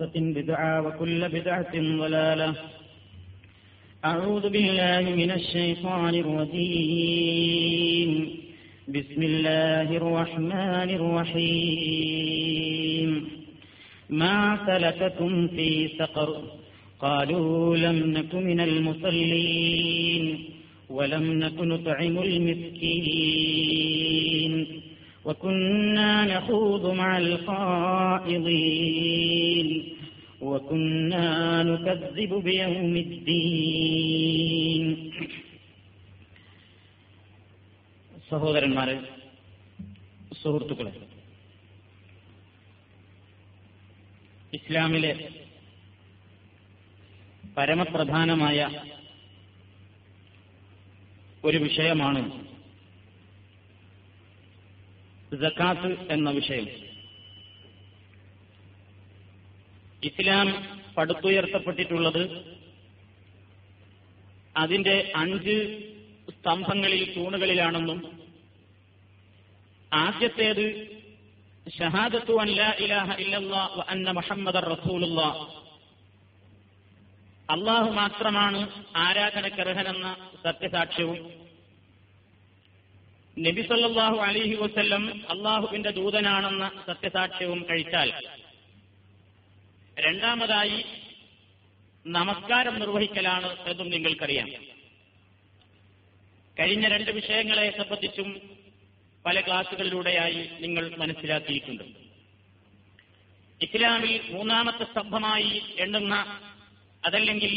محدثة بدعة وكل بدعة ضلالة. أعوذ بالله من الشيطان الرجيم. بسم الله الرحمن الرحيم. ما سلككم في سقر؟ قالوا لم نك من المصلين ولم نك نطعم المسكين. وكنا نخوض مع الخائضين. وكنا نكذب بيوم الدين സഹോദരന്മാരെ സുഹൃത്തുക്കളെ ഇസ്ലാമിലെ പരമപ്രധാനമായ ഒരു വിഷയമാണ് ജക്കാത്ത് എന്ന വിഷയം ഇസ്ലാം പടുത്തുയർത്തപ്പെട്ടിട്ടുള്ളത് അതിന്റെ അഞ്ച് സ്തംഭങ്ങളിൽ തൂണുകളിലാണെന്നും ആദ്യത്തേത് ഷഹാദത്തു അല്ല ഇലാഹ ഇല്ലല്ലാ അന്ന മുഹമ്മദ് റസൂലുള്ള. അള്ളാഹു മാത്രമാണ് ആരാധനക്കർഹനെന്ന സത്യസാക്ഷ്യവും. നബി സല്ലല്ലാഹു അലൈഹി വസല്ലം അള്ളാഹുവിന്റെ ദൂതനാണെന്ന സത്യസാക്ഷ്യവും കഴിച്ചാൽ രണ്ടാമതായി നമസ്കാരം നിർവഹിക്കലാണ് എന്നും നിങ്ങൾക്കറിയാം. കഴിഞ്ഞ രണ്ട് വിഷയങ്ങളെ സംബന്ധിച്ചും പല ക്ലാസുകളിലൂടെയായി നിങ്ങൾ മനസ്സിലാക്കിയിട്ടുണ്ട്. ഇസ്ലാമിൽ മൂന്നാമത്തെ സ്തംഭമായി എണ്ണുന്ന അതല്ലെങ്കിൽ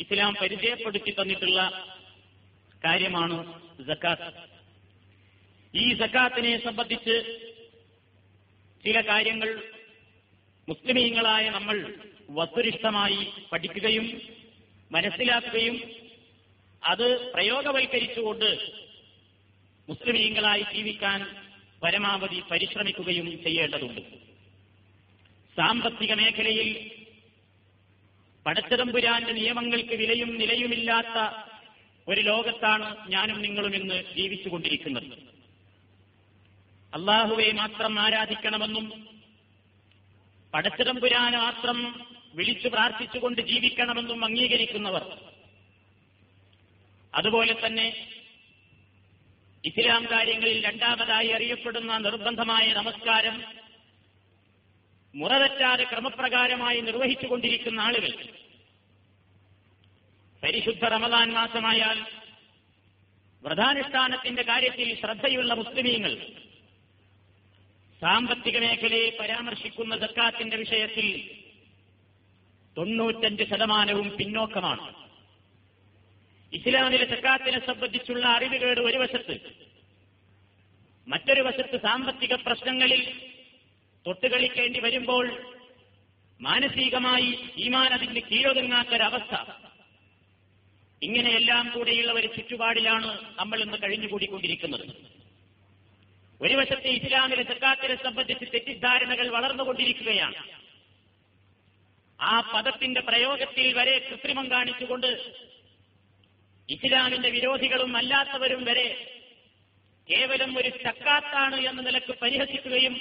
ഇസ്ലാം പരിചയപ്പെടുത്തി തന്നിട്ടുള്ള കാര്യമാണ് ജക്കാത്ത് ഈ ജക്കാത്തിനെ സംബന്ധിച്ച് ചില കാര്യങ്ങൾ മുസ്ലിമീങ്ങളായ നമ്മൾ വസ്തുനിഷ്ഠമായി പഠിക്കുകയും മനസ്സിലാക്കുകയും അത് പ്രയോഗവൽക്കരിച്ചുകൊണ്ട് മുസ്ലിമീങ്ങളായി ജീവിക്കാൻ പരമാവധി പരിശ്രമിക്കുകയും ചെയ്യേണ്ടതുണ്ട്. സാമ്പത്തിക മേഖലയിൽ പടച്ചതമ്പുരാന്റെ നിയമങ്ങൾക്ക് വിലയും നിലയുമില്ലാത്ത ഒരു ലോകത്താണ് ഞാനും നിങ്ങളും ഇന്ന് ജീവിച്ചുകൊണ്ടിരിക്കുന്നത്. അള്ളാഹുവെ മാത്രം ആരാധിക്കണമെന്നും പടച്ചതമ്പുരാനെ മാത്രം വിളിച്ചു പ്രാർത്ഥിച്ചുകൊണ്ട് ജീവിക്കണമെന്നും അംഗീകരിക്കുന്നവർ. അതുപോലെ തന്നെ ഇസ്ലാം കാര്യങ്ങളിൽ രണ്ടാമതായി അറിയപ്പെടുന്ന നിർബന്ധമായ നമസ്കാരം മുറതെറ്റാതെ ക്രമപ്രകാരമായി നിർവഹിച്ചുകൊണ്ടിരിക്കുന്ന ആളുകൾ. പരിശുദ്ധ റമദാൻ മാസമായാൽ വ്രതാനുഷ്ഠാനത്തിന്റെ കാര്യത്തിൽ ശ്രദ്ധയുള്ള മുസ്ലിമീങ്ങൾ സാമ്പത്തിക മേഖലയെ പരാമർശിക്കുന്ന ജക്കാത്തിന്റെ വിഷയത്തിൽ തൊണ്ണൂറ്റഞ്ച് ശതമാനവും പിന്നോക്കമാണ്. ഇസ്ലാമിലെ ജക്കാത്തിനെ സംബന്ധിച്ചുള്ള അറിവുകേട് ഒരു വശത്ത് മറ്റൊരു വശത്ത് സാമ്പത്തിക പ്രശ്നങ്ങളിൽ തൊട്ടുകളിക്കേണ്ടി വരുമ്പോൾ മാനസികമായി ഈമാൻ അതിന് കീഴൊതുങ്ങാത്തൊരവസ്ഥ ഇങ്ങനെയെല്ലാം കൂടെയുള്ള ഒരു ചുറ്റുപാടിലാണ് നമ്മൾ ഇന്ന് കഴിഞ്ഞുകൂടിക്കൊണ്ടിരിക്കുന്നത്. ഒരു വശത്ത് ഇസ്ലാമിലെ സക്കാത്തിനെ സംബന്ധിച്ച് തെറ്റിദ്ധാരണകൾ വളർന്നുകൊണ്ടിരിക്കുകയാണ്. ആ പദത്തിന്റെ പ്രയോഗത്തിൽ വരെ കൃത്രിമം കാണിച്ചുകൊണ്ട് ഇസ്ലാമിന്റെ വിരോധികളും അല്ലാത്തവരും വരെ കേവലം ഒരു ചക്കാത്താണ് എന്ന നിലയ്ക്ക് പരിഹസിക്കുകയും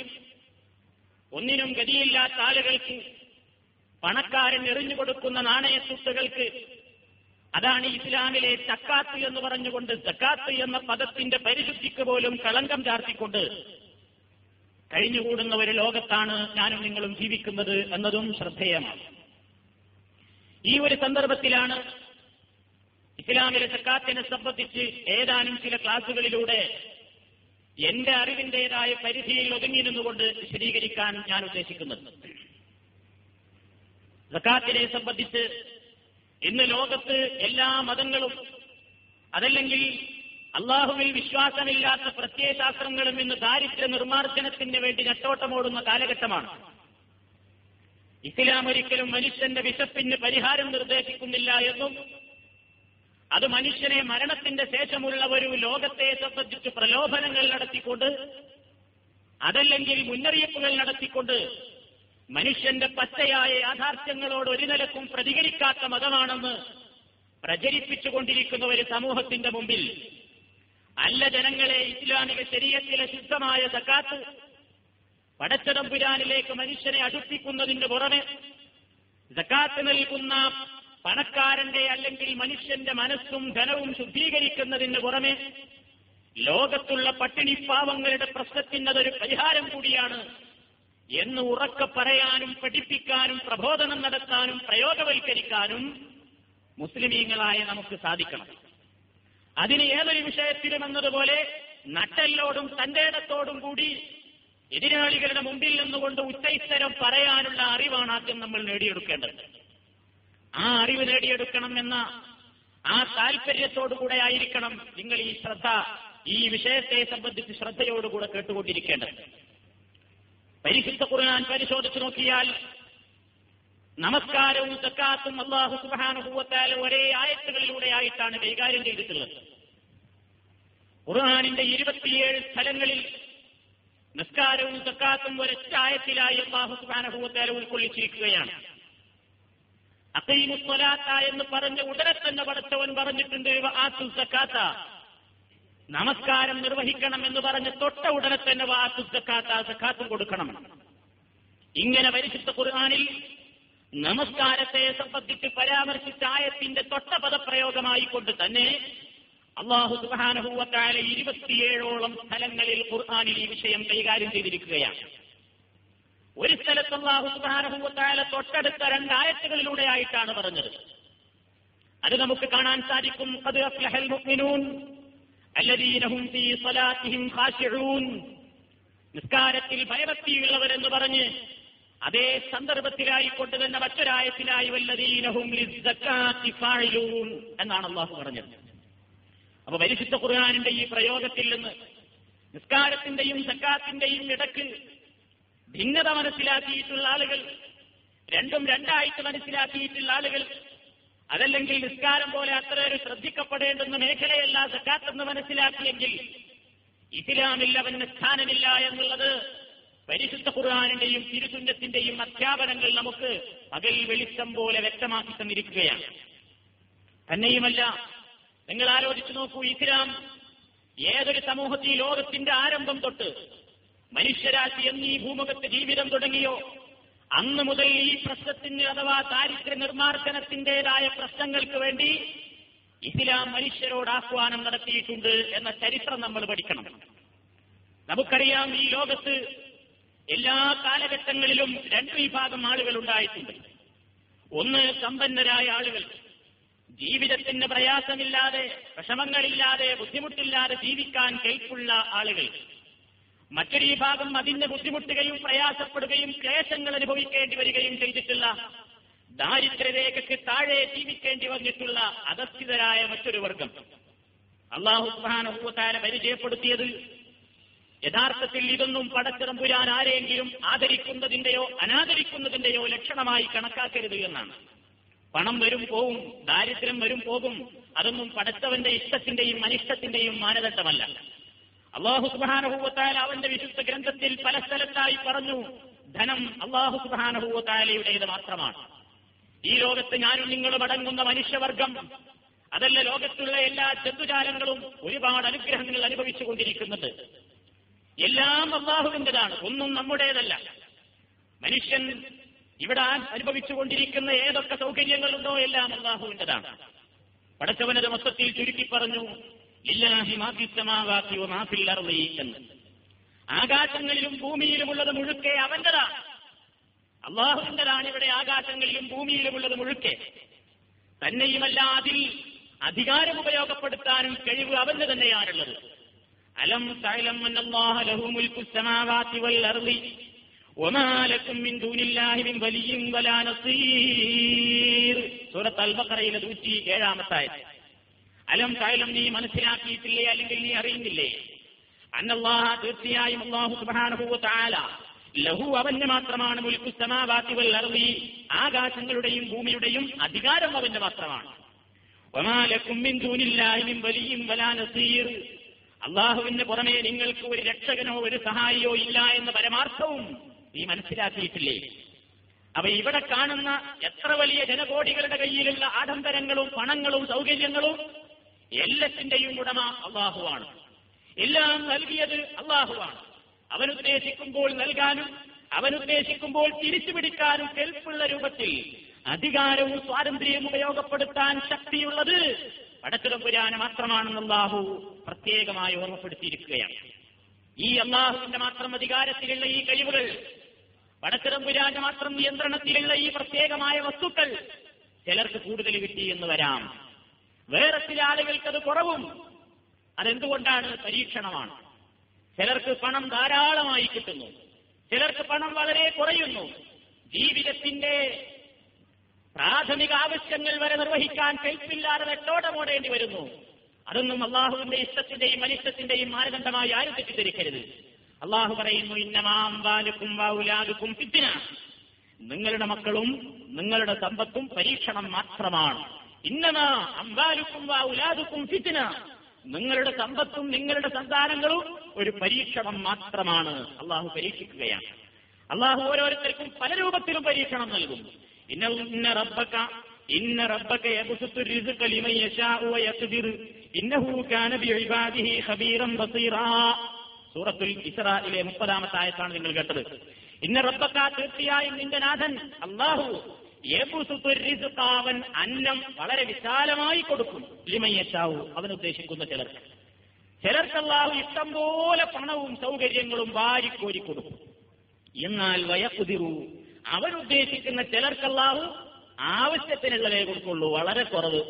ഒന്നിനും ഗതിയില്ലാത്ത ആളുകൾക്ക് പണക്കാരൻ എറിഞ്ഞുകൊടുക്കുന്ന നാണയത്തുട്ടുകൾക്ക് അതാണ് ഇസ്ലാമിലെ ചക്കാത്ത് എന്ന് പറഞ്ഞുകൊണ്ട് ജക്കാത്ത് എന്ന പദത്തിന്റെ പരിശുദ്ധിക്ക് പോലും കളങ്കം ചാർത്തിക്കൊണ്ട് കഴിഞ്ഞുകൂടുന്ന ഒരു ലോകത്താണ് ഞാനും നിങ്ങളും ജീവിക്കുന്നത് എന്നതും ശ്രദ്ധേയമാണ്. ഈ ഒരു സന്ദർഭത്തിലാണ് ഇസ്ലാമിലെ സക്കാത്തിനെ സംബന്ധിച്ച് ഏതാനും ചില ക്ലാസുകളിലൂടെ എന്റെ അറിവിന്റേതായ പരിധിയിൽ ഒതുങ്ങി നിന്നുകൊണ്ട് വിശദീകരിക്കാൻ ഞാൻ ഉദ്ദേശിക്കുന്നത്. സക്കാത്തിനെ സംബന്ധിച്ച് ഇന്ന് ലോകത്ത് എല്ലാ മതങ്ങളും അതല്ലെങ്കിൽ അള്ളാഹുവിൽ വിശ്വാസമില്ലാത്ത പ്രത്യയശാസ്ത്രങ്ങളും ഇന്ന് ദാരിദ്ര്യ നിർമ്മാർജനത്തിന് വേണ്ടി നെട്ടോട്ടമോടുന്ന കാലഘട്ടമാണ്. ഇസ്ലാം ഒരിക്കലും മനുഷ്യന്റെ വിശപ്പിന് പരിഹാരം നിർദ്ദേശിക്കുന്നില്ല എന്നും അത് മനുഷ്യനെ മരണത്തിന്റെ ശേഷമുള്ള ഒരു ലോകത്തെ സംബന്ധിച്ച് പ്രലോഭനങ്ങൾ നടത്തിക്കൊണ്ട് അതല്ലെങ്കിൽ മുന്നറിയിപ്പുകൾ നടത്തിക്കൊണ്ട് മനുഷ്യന്റെ പച്ചയായ യാഥാർത്ഥ്യങ്ങളോട് ഒരു നിലക്കും പ്രതികരിക്കാത്ത മതമാണെന്ന് പ്രചരിപ്പിച്ചുകൊണ്ടിരിക്കുന്ന ഒരു സമൂഹത്തിന്റെ മുമ്പിൽ അല്ല ജനങ്ങളെ ഇസ്ലാമിക ശരീരത്തിലെ ശുദ്ധമായ സക്കാത്ത് പടച്ചതമ്പുരാനിലേക്ക് മനുഷ്യനെ അടുപ്പിക്കുന്നതിന്റെ പുറമെ സക്കാത്ത് നൽകുന്ന പണക്കാരന്റെ അല്ലെങ്കിൽ മനുഷ്യന്റെ മനസ്സും ധനവും ശുദ്ധീകരിക്കുന്നതിന്റെ പുറമെ ലോകത്തുള്ള പട്ടിണി പാവങ്ങളുടെ പ്രശ്നത്തിനതൊരു പരിഹാരം കൂടിയാണ് എന്ന് ഉറക്കെ പറയാനും പഠിപ്പിക്കാനും പ്രബോധനം നടത്താനും പ്രയോഗവൽക്കരിക്കാനും മുസ്ലിമീങ്ങളായ നമുക്ക് സാധിക്കണം. അതിന് ഏതൊരു വിഷയത്തിലും എന്നതുപോലെ നട്ടല്ലോടും തന്റേടത്തോടും കൂടി എതിരാളികളുടെ മുമ്പിൽ നിന്നുകൊണ്ട് ഉച്ചൈത്തരം പറയാനുള്ള അറിവാണ് ആദ്യം നമ്മൾ നേടിയെടുക്കേണ്ടത്. ആ അറിവ് നേടിയെടുക്കണം എന്ന ആ താല്പര്യത്തോടുകൂടെ ആയിരിക്കണം നിങ്ങൾ ഈ ശ്രദ്ധ ഈ വിഷയത്തെ സംബന്ധിച്ച് ശ്രദ്ധയോടുകൂടെ കേട്ടുകൊണ്ടിരിക്കേണ്ടത്. പരിശുദ്ധ ഖുർആൻ പരിശോധിച്ചു നോക്കിയാൽ നമസ്കാരവും സക്കാത്തും അള്ളാഹു സുബാനുഭൂവത്താൽ ഒരേ ആയത്തുകളിലൂടെ ആയിട്ടാണ് കൈകാര്യം ചെയ്തിട്ടുള്ളത്. ഖുർആാനിന്റെ ഇരുപത്തിയേഴ് സ്ഥലങ്ങളിൽ നിസ്കാരവും സക്കാത്തും ഒരൊറ്റ ആയത്തിലായി അള്ളാഹു സുബാനുഭൂവത്താൽ ഉൾക്കൊള്ളിച്ചിരിക്കുകയാണ്. അക്കൈമുസ്വലാത്ത എന്ന് പറഞ്ഞ ഉടനെ തന്നെ പടച്ചവൻ പറഞ്ഞിട്ടുണ്ട് ആത്തു സക്കാത്ത. നമസ്കാരം നിർവഹിക്കണം എന്ന് പറഞ്ഞ് തൊട്ട ഉടനെ തന്നെ വാത്തു കൊടുക്കണം. ഇങ്ങനെ പരിശുദ്ധ ഖുർആാനിൽ നമസ്കാരത്തെ സംബന്ധിച്ച് പരാമർശിച്ച ആയത്തിന്റെ തൊട്ട പദപ്രയോഗമായി കൊണ്ട് തന്നെ അള്ളാഹു സുബാനഹൂവത്തായ ഇരുപത്തിയേഴോളം സ്ഥലങ്ങളിൽ ഖുർആാനിൽ ഈ വിഷയം കൈകാര്യം ചെയ്തിരിക്കുകയാണ്. ഒരു സ്ഥലത്ത് അള്ളാഹു സുബാനഹൂവത്തായ തൊട്ടടുത്ത രണ്ടായത്തുകളിലൂടെ ആയിട്ടാണ് പറഞ്ഞത്. അത് നമുക്ക് കാണാൻ സാധിക്കും. അത് നിസ്കാരത്തിൽ ഭയഭക്തിയുള്ളവരെന്ന് പറഞ്ഞ് അതേ സന്ദർഭത്തിലായിക്കൊണ്ട് തന്നെ മറ്റൊരായത്തിലായി വല്ലതീനഹും എന്നാണ് അള്ളാഹു പറഞ്ഞത്. അപ്പൊ പരിശുദ്ധ ഖുർആാനിന്റെ ഈ പ്രയോഗത്തിൽ നിന്ന് നിസ്കാരത്തിന്റെയും സക്കാത്തിന്റെയും ഇടയ്ക്ക് ഭിന്നത മനസ്സിലാക്കിയിട്ടുള്ള ആളുകൾ രണ്ടും രണ്ടായിട്ട് മനസ്സിലാക്കിയിട്ടുള്ള ആളുകൾ അതല്ലെങ്കിൽ നിസ്കാരം പോലെ അത്ര ഒരു ശ്രദ്ധിക്കപ്പെടേണ്ടുന്ന മേഖലയല്ല സക്കാത്തെന്ന് മനസ്സിലാക്കിയെങ്കിൽ ഇസ്ലാമിൽ അവന് സ്ഥാനമില്ല എന്നുള്ളത് പരിശുദ്ധ ഖുർആാനിന്റെയും തിരുസുന്നത്തിന്റെയും അധ്യാപനങ്ങൾ നമുക്ക് പകൽ വെളിച്ചം പോലെ വ്യക്തമാക്കി തന്നിരിക്കുകയാണ്. തന്നെയുമല്ല നിങ്ങൾ ആലോചിച്ചു നോക്കൂ ഇസ്ലാം ഏതൊരു സമൂഹത്തിൽ ലോകത്തിന്റെ ആരംഭം തൊട്ട് മനുഷ്യരാശി എന്നീ ഭൂമുഖത്ത് ജീവിതം തുടങ്ങിയോ? അന്ന് മുതൽ ഈ പ്രശ്നത്തിന് അഥവാ ദാരിദ്ര്യ നിർമ്മാർജനത്തിന്റേതായ പ്രശ്നങ്ങൾക്ക് വേണ്ടി ഇസ്ലാം മനുഷ്യരോട് ആഹ്വാനം നടത്തിയിട്ടുണ്ട് എന്ന ചരിത്രം നമ്മൾ പഠിക്കണം. നമുക്കറിയാം ഈ ലോകത്ത് എല്ലാ കാലഘട്ടങ്ങളിലും രണ്ട് വിഭാഗം ആളുകൾ ഉണ്ടായിട്ടുണ്ട്. ഒന്ന് സമ്പന്നരായ ആളുകൾ. ജീവിതത്തിന് പ്രയാസമില്ലാതെ വിഷമങ്ങളില്ലാതെ ബുദ്ധിമുട്ടില്ലാതെ ജീവിക്കാൻ കെൽപ്പുള്ള ആളുകൾ. മറ്റൊരു വിഭാഗം അതിന് ബുദ്ധിമുട്ടുകയും പ്രയാസപ്പെടുകയും ക്ലേശങ്ങൾ അനുഭവിക്കേണ്ടി വരികയും ചെയ്തിട്ടുള്ള ദാരിദ്ര്യരേഖയ്ക്ക് താഴെ ജീവിക്കേണ്ടി വന്നിട്ടുള്ള അധസ്ഥിതരായ മറ്റൊരു വർഗം. അള്ളാഹു സുബാനുഭൂത്താല പരിചയപ്പെടുത്തിയത് യഥാർത്ഥത്തിൽ ഇതൊന്നും പടച്ചിറമ്പുരാൻ ആരെങ്കിലും ആദരിക്കുന്നതിന്റെയോ അനാദരിക്കുന്നതിന്റെയോ ലക്ഷണമായി കണക്കാക്കരുത് എന്നാണ്. പണം വരും പോവും ദാരിദ്ര്യം വരും പോകും. അതൊന്നും പടച്ചവന്റെ ഇഷ്ടത്തിന്റെയും അനിഷ്ടത്തിന്റെയും മാനദണ്ഡമല്ല. അള്ളാഹു സുബാനഹൂവത്താൽ അവന്റെ വിശുദ്ധ ഗ്രന്ഥത്തിൽ പല സ്ഥലത്തായി പറഞ്ഞു ധനം അള്ളാഹു സുബാനഹൂവത്താലയുടേത് മാത്രമാണ്. ഈ ലോകത്ത് ഞാനും നിങ്ങളും അടങ്ങുന്ന മനുഷ്യവർഗം അതല്ല ലോകത്തുള്ള എല്ലാ ജന്തുജാലങ്ങളും ഒരുപാട് അനുഗ്രഹങ്ങൾ അനുഭവിച്ചു കൊണ്ടിരിക്കുന്നുണ്ട് എല്ലാം അള്ളാഹുവിന്റെതാണ് ഒന്നും നമ്മുടേതല്ല. മനുഷ്യൻ ഇവിടെ അനുഭവിച്ചുകൊണ്ടിരിക്കുന്ന ഏതൊക്കെ സൗകര്യങ്ങളുണ്ടോ എല്ലാം അള്ളാഹുവിന്റെതാണ്. പടച്ചവനത് മൊത്തത്തിൽ ചുരുക്കി പറഞ്ഞു ഇല്ലാഹി മാഫിസ്സമാവാത്തി മാഫിൽ അർളി എന്ന്. ആകാശങ്ങളിലും ഭൂമിയിലുമുള്ളത് മുഴുക്കെ അവന്റെതാണ് അള്ളാഹുവിന്റെതാണ് ഇവിടെ ആകാശങ്ങളിലും ഭൂമിയിലുമുള്ളത് മുഴുക്കെ. തന്നെയുമല്ല അതിൽ അധികാരം ഉപയോഗപ്പെടുത്താനും കഴിവ് അവന് തന്നെയാണുള്ളത്. അലം തൈലം സൂറത്ത് അൽബക്കറയിലെ നൂറ്റി ഏഴാമത്തായത് അലം തായാലും നീ മനസ്സിലാക്കിയിട്ടില്ലേ അല്ലെങ്കിൽ നീ അറിയുന്നില്ലേ? അന്നല്ലാഹ തീർച്ചയായും അള്ളാഹു സുബാനുഭൂവ താല ലഹു അവന് മാത്രമാണ് മുൽക്കു സമാവാത്തി വൽ ആകാശങ്ങളുടെയും ഭൂമിയുടെയും അധികാരം അവന്റെ മാത്രമാണ്. അള്ളാഹുവിന് പുറമെ നിങ്ങൾക്ക് ഒരു രക്ഷകനോ ഒരു സഹായിയോ ഇല്ല എന്ന പരമാർത്ഥവും നീ മനസ്സിലാക്കിയിട്ടില്ലേ? അപ്പൊ ഇവിടെ കാണുന്ന എത്ര വലിയ ജനകോടികളുടെ കയ്യിലുള്ള ആഡംബരങ്ങളും പണങ്ങളും സൗകര്യങ്ങളും എല്ലാത്തിന്റെയും ഉടമ അള്ളാഹുവാണ്. എല്ലാം നൽകിയത് അള്ളാഹുവാണ്. അവനുദ്ദേശിക്കുമ്പോൾ നൽകാനും അവനുദ്ദേശിക്കുമ്പോൾ തിരിച്ചു പിടിക്കാനും കെൽപ്പുള്ള രൂപത്തിൽ അധികാരവും സ്വാതന്ത്ര്യവും ഉപയോഗപ്പെടുത്താൻ ശക്തിയുള്ളത് പടച്ചിടമ്പുരാന് മാത്രമാണെന്ന് അള്ളാഹു പ്രത്യേകമായി ഓർമ്മപ്പെടുത്തിയിരിക്കുകയാണ്. ഈ അള്ളാഹുവിന്റെ മാത്രം അധികാരത്തിലുള്ള ഈ കഴിവുകൾ പടച്ചിടമ്പുരാന്റെ മാത്രം നിയന്ത്രണത്തിലുള്ള ഈ പ്രത്യേകമായ വസ്തുക്കൾ ചിലർക്ക് കൂടുതൽ കിട്ടി എന്ന് വരാം. വേറെ ചില ആളുകൾക്ക് അത് കുറവും. അതെന്തുകൊണ്ടാണ്? പരീക്ഷണമാണ്. ചിലർക്ക് പണം ധാരാളമായി കിട്ടുന്നു. ചിലർക്ക് പണം വളരെ കുറയുന്നു. ജീവിതത്തിന്റെ പ്രാഥമിക ആവശ്യങ്ങൾ വരെ നിർവഹിക്കാൻ കൈപ്പില്ലാതെ വെട്ടോടമോടേണ്ടി വരുന്നു. അതൊന്നും അള്ളാഹുവിന്റെ ഇഷ്ടത്തിന്റെയും അനിഷ്ടത്തിന്റെയും മാനദണ്ഡമായി ആരും തെറ്റിദ്ധരിക്കരുത്. അള്ളാഹു പറയുന്നു ഇന്നമാം വാലുക്കും വാവുലാലുക്കും ഫിത്തിന നിങ്ങളുടെ മക്കളും നിങ്ങളുടെ സമ്പത്തും പരീക്ഷണം മാത്രമാണ്. ഇന്നമാ അമ്പാലുക്കും വാവുലാദുക്കും ഫിത്തിന നിങ്ങളുടെ സമ്പത്തും നിങ്ങളുടെ സന്താനങ്ങളും ഒരു പരീക്ഷണം മാത്രമാണ്. അള്ളാഹു പരീക്ഷിക്കുകയാണ്. അള്ളാഹു ഓരോരുത്തർക്കും പല രൂപത്തിലും പരീക്ഷണം നൽകും. ഇന്ന ഇന്ന റബ്ബക്ക ഇന്ന റബ്ബക്ക സൂറത്തുൽ ഇസ്രായിലെ മുപ്പതാമത്തെ ആയത്താണ് നിങ്ങൾ കേട്ടത്. ഇന്ന റബ്ബക്ക തീർച്ചയായും നിന്റെ നാഥൻ അള്ളാഹു യബ്സുത്തു റിസ്ഖ അവൻ അന്നം വളരെ വിശാലമായി കൊടുക്കും. അവനുദ്ദേശിക്കുന്ന അവൻ ഉദ്ദേശിക്കുന്ന ചിലർക്ക്. ചിലർക്ക് അള്ളാഹു ഇഷ്ടം പോലെ പണവും സൗകര്യങ്ങളും വാരിക്കോരി കൊടുക്കും. എന്നാൽ വയക്കുതിറു അവരുദ്ദേശിക്കുന്ന ചിലർക്കല്ലാഹു ആവശ്യത്തിനുള്ളതേ കൊടുക്കുള്ളൂ വളരെ കുറവ്.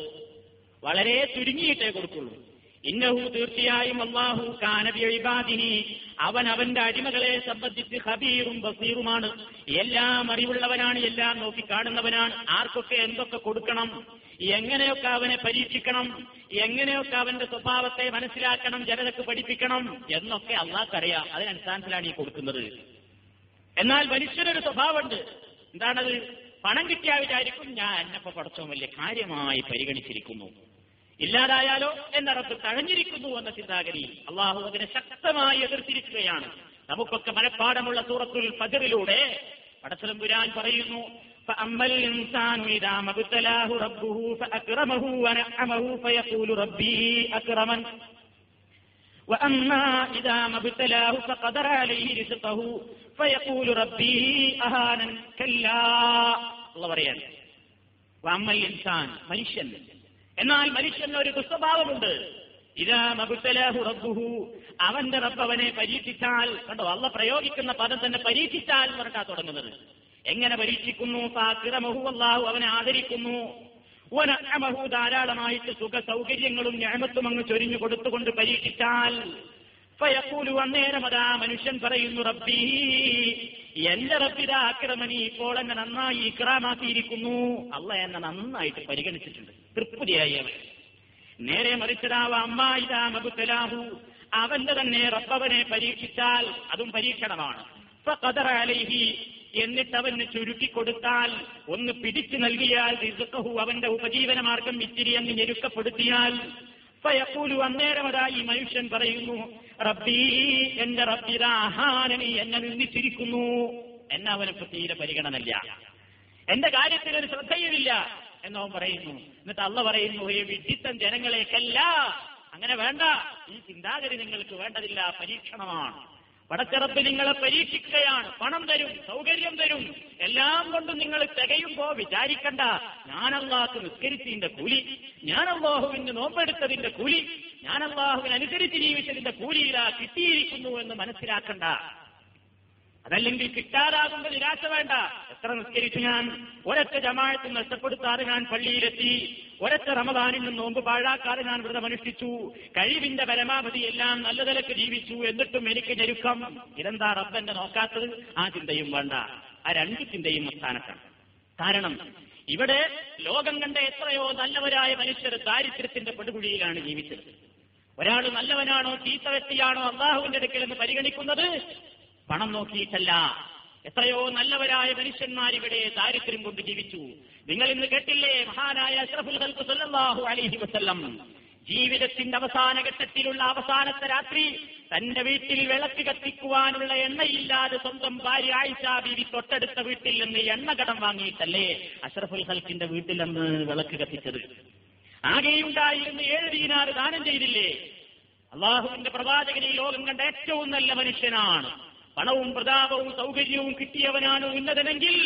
വളരെ ചുരുങ്ങിയിട്ടേ കൊടുക്കുള്ളൂ. ഇന്നഹു തീർച്ചയായും അള്ളാഹു കാനബിബാദിനി അവൻ അവന്റെ അടിമകളെ സംബന്ധിച്ച് ഹബീറും ബസീറുമാണ്. എല്ലാം അറിവുള്ളവനാണ് എല്ലാം നോക്കി കാണുന്നവനാണ് ആർക്കൊക്കെ എന്തൊക്കെ കൊടുക്കണം എങ്ങനെയൊക്കെ അവനെ പരീക്ഷിക്കണം എങ്ങനെയൊക്കെ അവന്റെ സ്വഭാവത്തെ മനസ്സിലാക്കണം ജനതക്ക് പഠിപ്പിക്കണം എന്നൊക്കെ അള്ളാഹ്ക്കറിയാം അതിനടിസ്ഥാനത്തിലാണ് ഈ കൊടുക്കുന്നത്. എന്നാൽ മനുഷ്യനൊരു സ്വഭാവമുണ്ട്. എന്താണത്? പണം കിട്ടിയാൽ വിചാരിക്കും ഞാൻ എന്നപ്പോ പഠിച്ചോ വലിയ കാര്യമായി പരിഗണിച്ചിരിക്കുന്നു. ഇല്ലാതായാലോ എന്നറത്ത് തഴഞ്ഞിരിക്കുന്നു എന്ന ചിന്താഗതി അള്ളാഹു അതിനെ ശക്തമായി എതിർത്തിരിക്കുകയാണ് നമുക്കൊക്കെ മനഃപ്പാടമുള്ള സൂറത്തുൽ ഫജറിലൂടെ പടച്ചലം പുരാൻ പറയുന്നു فأما الإنسان إذا ما ابتلاه ربه فأكرمه ونعمه فيقول ربي أكرمن وأما إذا ما ابتلاه فقدر عليه رزقه فيقول ربي أهانا كلا الله പറയാൻ വമ്മൽ ഇൻസാൻ മനുഷ്യൻ എന്നാൽ മനുഷ്യന് ഒരു ദുസ്വഭാവമുണ്ട്. ഇതാ മകുത്തലഹു റബ്ബുഹു. അവന്റെ റബ്ബവനെ പരീക്ഷിച്ചാൽ കണ്ടോ അള്ള പ്രയോഗിക്കുന്ന പദം തന്നെ പരീക്ഷിച്ചാൽ പറഞ്ഞാ തുടങ്ങുന്നത്. എങ്ങനെ പരീക്ഷിക്കുന്നു? സാക്കിറമഹു അള്ളാഹു അവനെ ആദരിക്കുന്നു. ഓനഹു ധാരാളമായിട്ട് സുഖ സൗകര്യങ്ങളും ഞാമത്തും അങ്ങ് ചൊരിഞ്ഞു കൊടുത്തുകൊണ്ട് പരീക്ഷിച്ചാൽ ഫയക്കൂലു അന്നേരം അതാ മനുഷ്യൻ പറയുന്നു റബ്ബി എന്റെ റബ്ബിതാ അക്രമനി ഇപ്പോൾ എന്നെ നന്നായി ഇക്രാമാക്കിയിരിക്കുന്നു അള്ള എന്നെ നന്നായിട്ട് പരിഗണിച്ചിട്ടുണ്ട്. തൃപ്തിയായി അവൻ. നേരെ മറിച്ചതാവ അമ്മായിതാ മബുത്തലാഹു. അവന്റെ തന്നെ റബ്ബവനെ പരീക്ഷിച്ചാൽ അതും പരീക്ഷണമാണ്. അലൈഹി. എന്നിട്ട് അവന് ചുരുക്കി കൊടുത്താൽ ഒന്ന് പിടിച്ചു നൽകിയാൽ അവന്റെ ഉപജീവന മാർഗം ഇത്തിരി അങ്ങ് ഞെരുക്കപ്പെടുത്തിയാൽ ഫയക്കൂലു അന്നേരം അതാ ഈ മനുഷ്യൻ പറയുന്നു റബ്ബീ എന്റെ റബ്ബിരാഹാനനി എന്നെ നിന്നിച്ചിരിക്കുന്നു എന്നെ അവനക്ക് തീരെ പരിഗണനല്ല എന്റെ കാര്യത്തിൽ ഒരു ശ്രദ്ധയുമില്ല. എന്നവൻ പറയുന്നു. എന്നിട്ട് അള്ള പറയുന്നു ഈ വിഡിത്തം ജനങ്ങളേക്കല്ല അങ്ങനെ വേണ്ട. ഈ ചിന്താഗതി നിങ്ങൾക്ക് വേണ്ടതില്ല പരീക്ഷണമാണ്. പടച്ചിറപ്പ് നിങ്ങളെ പരീക്ഷിക്കുകയാണ്. പണം തരും സൗകര്യം തരും. എല്ലാം കൊണ്ടും നിങ്ങൾ തികയുമ്പോ വിചാരിക്കണ്ട. അള്ളാഹ് നിസ്കരിച്ചതിന്റെ കൂലി ഞാൻ നോമ്പെടുത്തതിന്റെ കൂലി ഞാൻ അനുസരിച്ച് ജീവിച്ചതിന്റെ കൂലിയിലാ കിട്ടിയിരിക്കുന്നു എന്ന് മനസ്സിലാക്കണ്ട. അതല്ലെങ്കിൽ കിട്ടാതാകുമ്പോൾ നിരാശ വേണ്ട. എത്ര നിസ്കരിച്ചു ഞാൻ ഒരൊറ്റ ജമാഴത്ത് നഷ്ടപ്പെടുത്താതെ ഞാൻ പള്ളിയിലെത്തി ഒരൊറ്റ റമദാനിൽ നിന്ന് നോമ്പ് പാഴാക്കാതെ ഞാൻ വ്രതമനുഷ്ഠിച്ചു കഴിവിന്റെ പരമാവധി എല്ലാം നല്ല നിലയ്ക്ക് ജീവിച്ചു എന്നിട്ടും എനിക്ക് ഞെരുക്കം. ഇതെന്താ റബ്ബന്റെ നോക്കാത്തത്? ആ ചിന്തയും വേണ്ട. ആ രണ്ട് ചിന്തയും അവസാനത്താണ്. കാരണം ഇവിടെ ലോകം കണ്ട എത്രയോ നല്ലവരായ മനുഷ്യർ ദാരിദ്ര്യത്തിന്റെ പടുകുഴിയിലാണ് ജീവിച്ചത്. ഒരാൾ നല്ലവനാണോ ചീത്ത വ്യക്തിയാണോ അള്ളാഹുവിന്റെ അടുക്കൽ എന്ന് പരിഗണിക്കുന്നത്? പണം നോക്കിയിട്ടല്ല. എത്രയോ നല്ലവരായ മനുഷ്യന്മാരിവിടെ ദാരിദ്ര്യം കൊണ്ട് ജീവിച്ചു. നിങ്ങൾ ഇന്ന് കേട്ടില്ലേ? മഹാനായ അഷ്റഫുൽ ജീവിതത്തിന്റെ അവസാന ഘട്ടത്തിലുള്ള അവസാനത്തെ രാത്രി തന്റെ വീട്ടിൽ വിളക്ക് കത്തിക്കുവാനുള്ള എണ്ണയില്ലാതെ സ്വന്തം ഭാര്യ ആയിഷ ബീവി തൊട്ടടുത്ത വീട്ടിൽ നിന്ന് എണ്ണ കടം വാങ്ങിയിട്ടല്ലേ അഷ്റഫുൽ ഹൽക്കിന്റെ വീട്ടിൽ നിന്ന് വിളക്ക് കത്തിച്ചത്? ആകെയുണ്ടായിരുന്ന ഏഴ് ദീനാറ് ദാനം ചെയ്തില്ലേ? അള്ളാഹുവിന്റെ പ്രവാചകനെ ലോകം കണ്ട ഏറ്റവും നല്ല മനുഷ്യനാണ്. പണവും പ്രതാപവും സൗകര്യവും കിട്ടിയവനാണ് ഉന്നതനെങ്കിൽ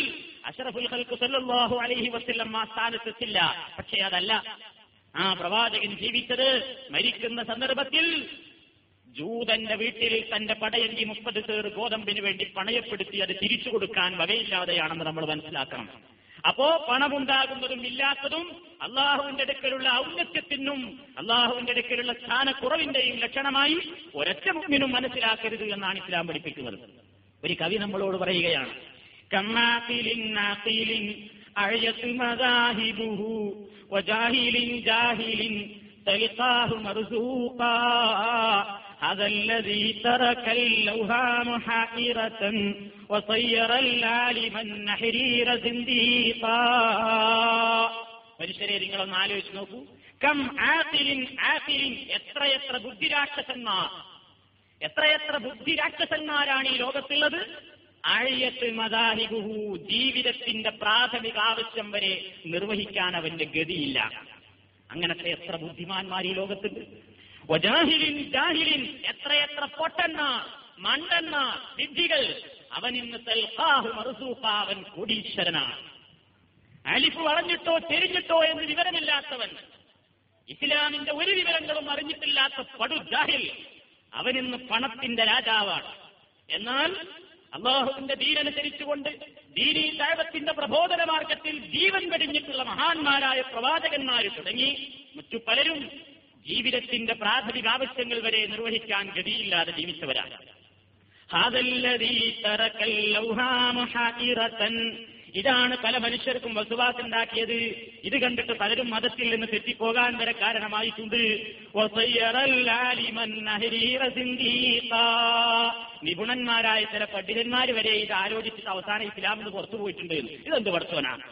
അഷറഫുൽ ഹൽക്ക് സല്ലാഹു അലൈഹി വസ്ല്ലം ആ സ്ഥാനത്തെത്തില്ല. പക്ഷേ അതല്ല. ആ പ്രവാചകൻ ജീവിച്ചത് മരിക്കുന്ന സന്ദർഭത്തിൽ ജൂതന്റെ വീട്ടിൽ തന്റെ പടയങ്കി മുപ്പത് പേർ ഗോതമ്പിന് വേണ്ടി പണയപ്പെടുത്തി അത് തിരിച്ചു കൊടുക്കാൻ വകയില്ലാതെയാണെന്ന് നമ്മൾ മനസ്സിലാക്കണം. അപ്പോ പണമുണ്ടാകുന്നതും ഇല്ലാത്തതും അള്ളാഹുവിന്റെ അടുക്കലുള്ള ഔന്നത്യത്തിനും അള്ളാഹുവിന്റെ അടുക്കലുള്ള സ്ഥാനക്കുറവിന്റെയും ലക്ഷണമായി ഒരൊറ്റ മുമ്പിനും മനസ്സിലാക്കരുത് എന്നാണ് ഇസ്ലാം പഠിപ്പിക്കുന്നത്. ഒരു കവി നമ്മളോട് പറയുകയാണ് കമ്മാത്തിലിൻ നാത്തിലിൻ അഴയത്ത് മദാഹിബുഹു വജാഹിലിൻ ജാഹിലിൻ തലിഖാഹു മർസൂഖാ هذا الذي ترك اللوهام حائرة وصير العالم النحرير زنديقا മനുഷ്യരെ നിങ്ങളൊന്ന് ആലോചിച്ച് നോക്കൂ കം ആത്തിലിൻ ആത്തിലിൻ എത്രയെത്ര ബുദ്ധിരാക്ഷസന്മാർ എത്രയെത്ര ബുദ്ധിരാക്ഷസന്മാരാണ് ഈ ലോകത്തുള്ളത് ആഴ്യത്ത് മദാഹിബുഹു ജീവിതത്തിന്റെ പ്രാഥമിക ആവശ്യം വരെ നിർവഹിക്കാൻ അവന്റെ ഗതിയില്ല അങ്ങനത്തെ എത്ര ബുദ്ധിമാന്മാർ ഈ ലോകത്തുണ്ട് വജാഹിലിൻ ജാഹിലിൻ എത്രയെത്ര പൊട്ടന്മാർ മണ്ടന്മാർ വിദ്ധികൾ അവൻ ഇന്ന് അവൻ കോടീശ്വരനാണ്. അലിഫ് വളഞ്ഞിട്ടോ തിരിഞ്ഞിട്ടോ എന്ന് വിവരമില്ലാത്തവൻ. ഇസ്ലാമിന്റെ ഒരു വിവരങ്ങളും അറിഞ്ഞിട്ടില്ലാത്ത പടു ജാഹിൽ അവനിന്ന് പണത്തിന്റെ രാജാവാണ്. എന്നാൽ അള്ളാഹുവിന്റെ ദീനനുസരിച്ചുകൊണ്ട് ദീനി ദൈവത്തിന്റെ പ്രബോധന മാർഗത്തിൽ ജീവൻ വെടിഞ്ഞിട്ടുള്ള മഹാന്മാരായ പ്രവാചകന്മാർ തുടങ്ങി. മറ്റു പലരും ജീവിതത്തിന്റെ പ്രാഥമിക ആവശ്യങ്ങൾ വരെ നിർവഹിക്കാൻ ഗതിയില്ലാതെ ജീവിച്ചവരാണ്. ഇതാണ് പല മനുഷ്യർക്കും വസുവാസുണ്ടാക്കിയത്. ഇത് കണ്ടിട്ട് പലരും മതത്തിൽ നിന്ന് തെറ്റിപ്പോകാൻ വരെ കാരണമായിട്ടുണ്ട്. നിപുണന്മാരായ ചില പണ്ഡിതന്മാർ വരെ ഇത് ആലോചിച്ചിട്ട് അവസാനം ഇസ്ലാമിന് പുറത്തു പോയിട്ടുണ്ട് ഇതെന്ത് പഠിച്ചവനാണ്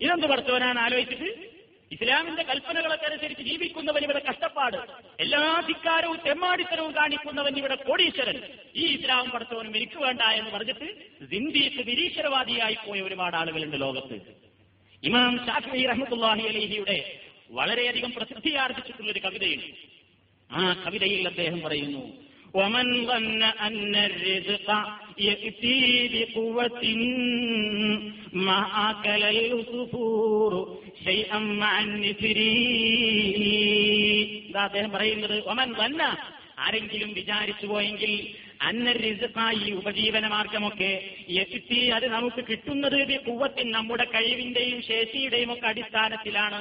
ഇതെന്ത് പഠിച്ചവനാണ് ആലോചിച്ചിട്ട്? ഇസ്ലാമിന്റെ കൽപ്പനകളൊക്കെ അനുസരിച്ച് ജീവിക്കുന്നവൻ ഇവിടെ കഷ്ടപ്പാട്. എല്ലാ ധിക്കാരവും തെമ്മാടിത്തരവും കാണിക്കുന്നവൻ ഇവിടെ കോടീശ്വരൻ. ഈ ഇസ്ലാം പഠിച്ചവനും എനിക്ക് വേണ്ട എന്ന് പറഞ്ഞിട്ട് സിന്ദീക്ക് നിരീശ്വരവാദിയായി പോയ ഒരുപാട് ആളുകളുണ്ട് ലോകത്ത്. ഇമാം ഷാഫി റഹ്മത്തുല്ലാഹി അലഹിയുടെ വളരെയധികം പ്രസിദ്ധിയാർജിച്ചിട്ടുള്ള ഒരു കവിതയുണ്ട്. ആ കവിതയിൽ അദ്ദേഹം പറയുന്നു ومن ظن أن الرزق يأتي بقوة ما أكل العصفور شيئا مع النسر ഇതാ അദ്ദേഹം പറയുന്നത് ഒമൻ വന്ന ആരെങ്കിലും വിചാരിച്ചു പോയെങ്കിൽ അന്ന റിസുക്കായി ഉപജീവന മാർഗമൊക്കെ എത്തി അത് നമുക്ക് കിട്ടുന്നത് കുവത്തിൻ നമ്മുടെ കഴിവിന്റെയും ശേഷിയുടെയും ഒക്കെ അടിസ്ഥാനത്തിലാണ്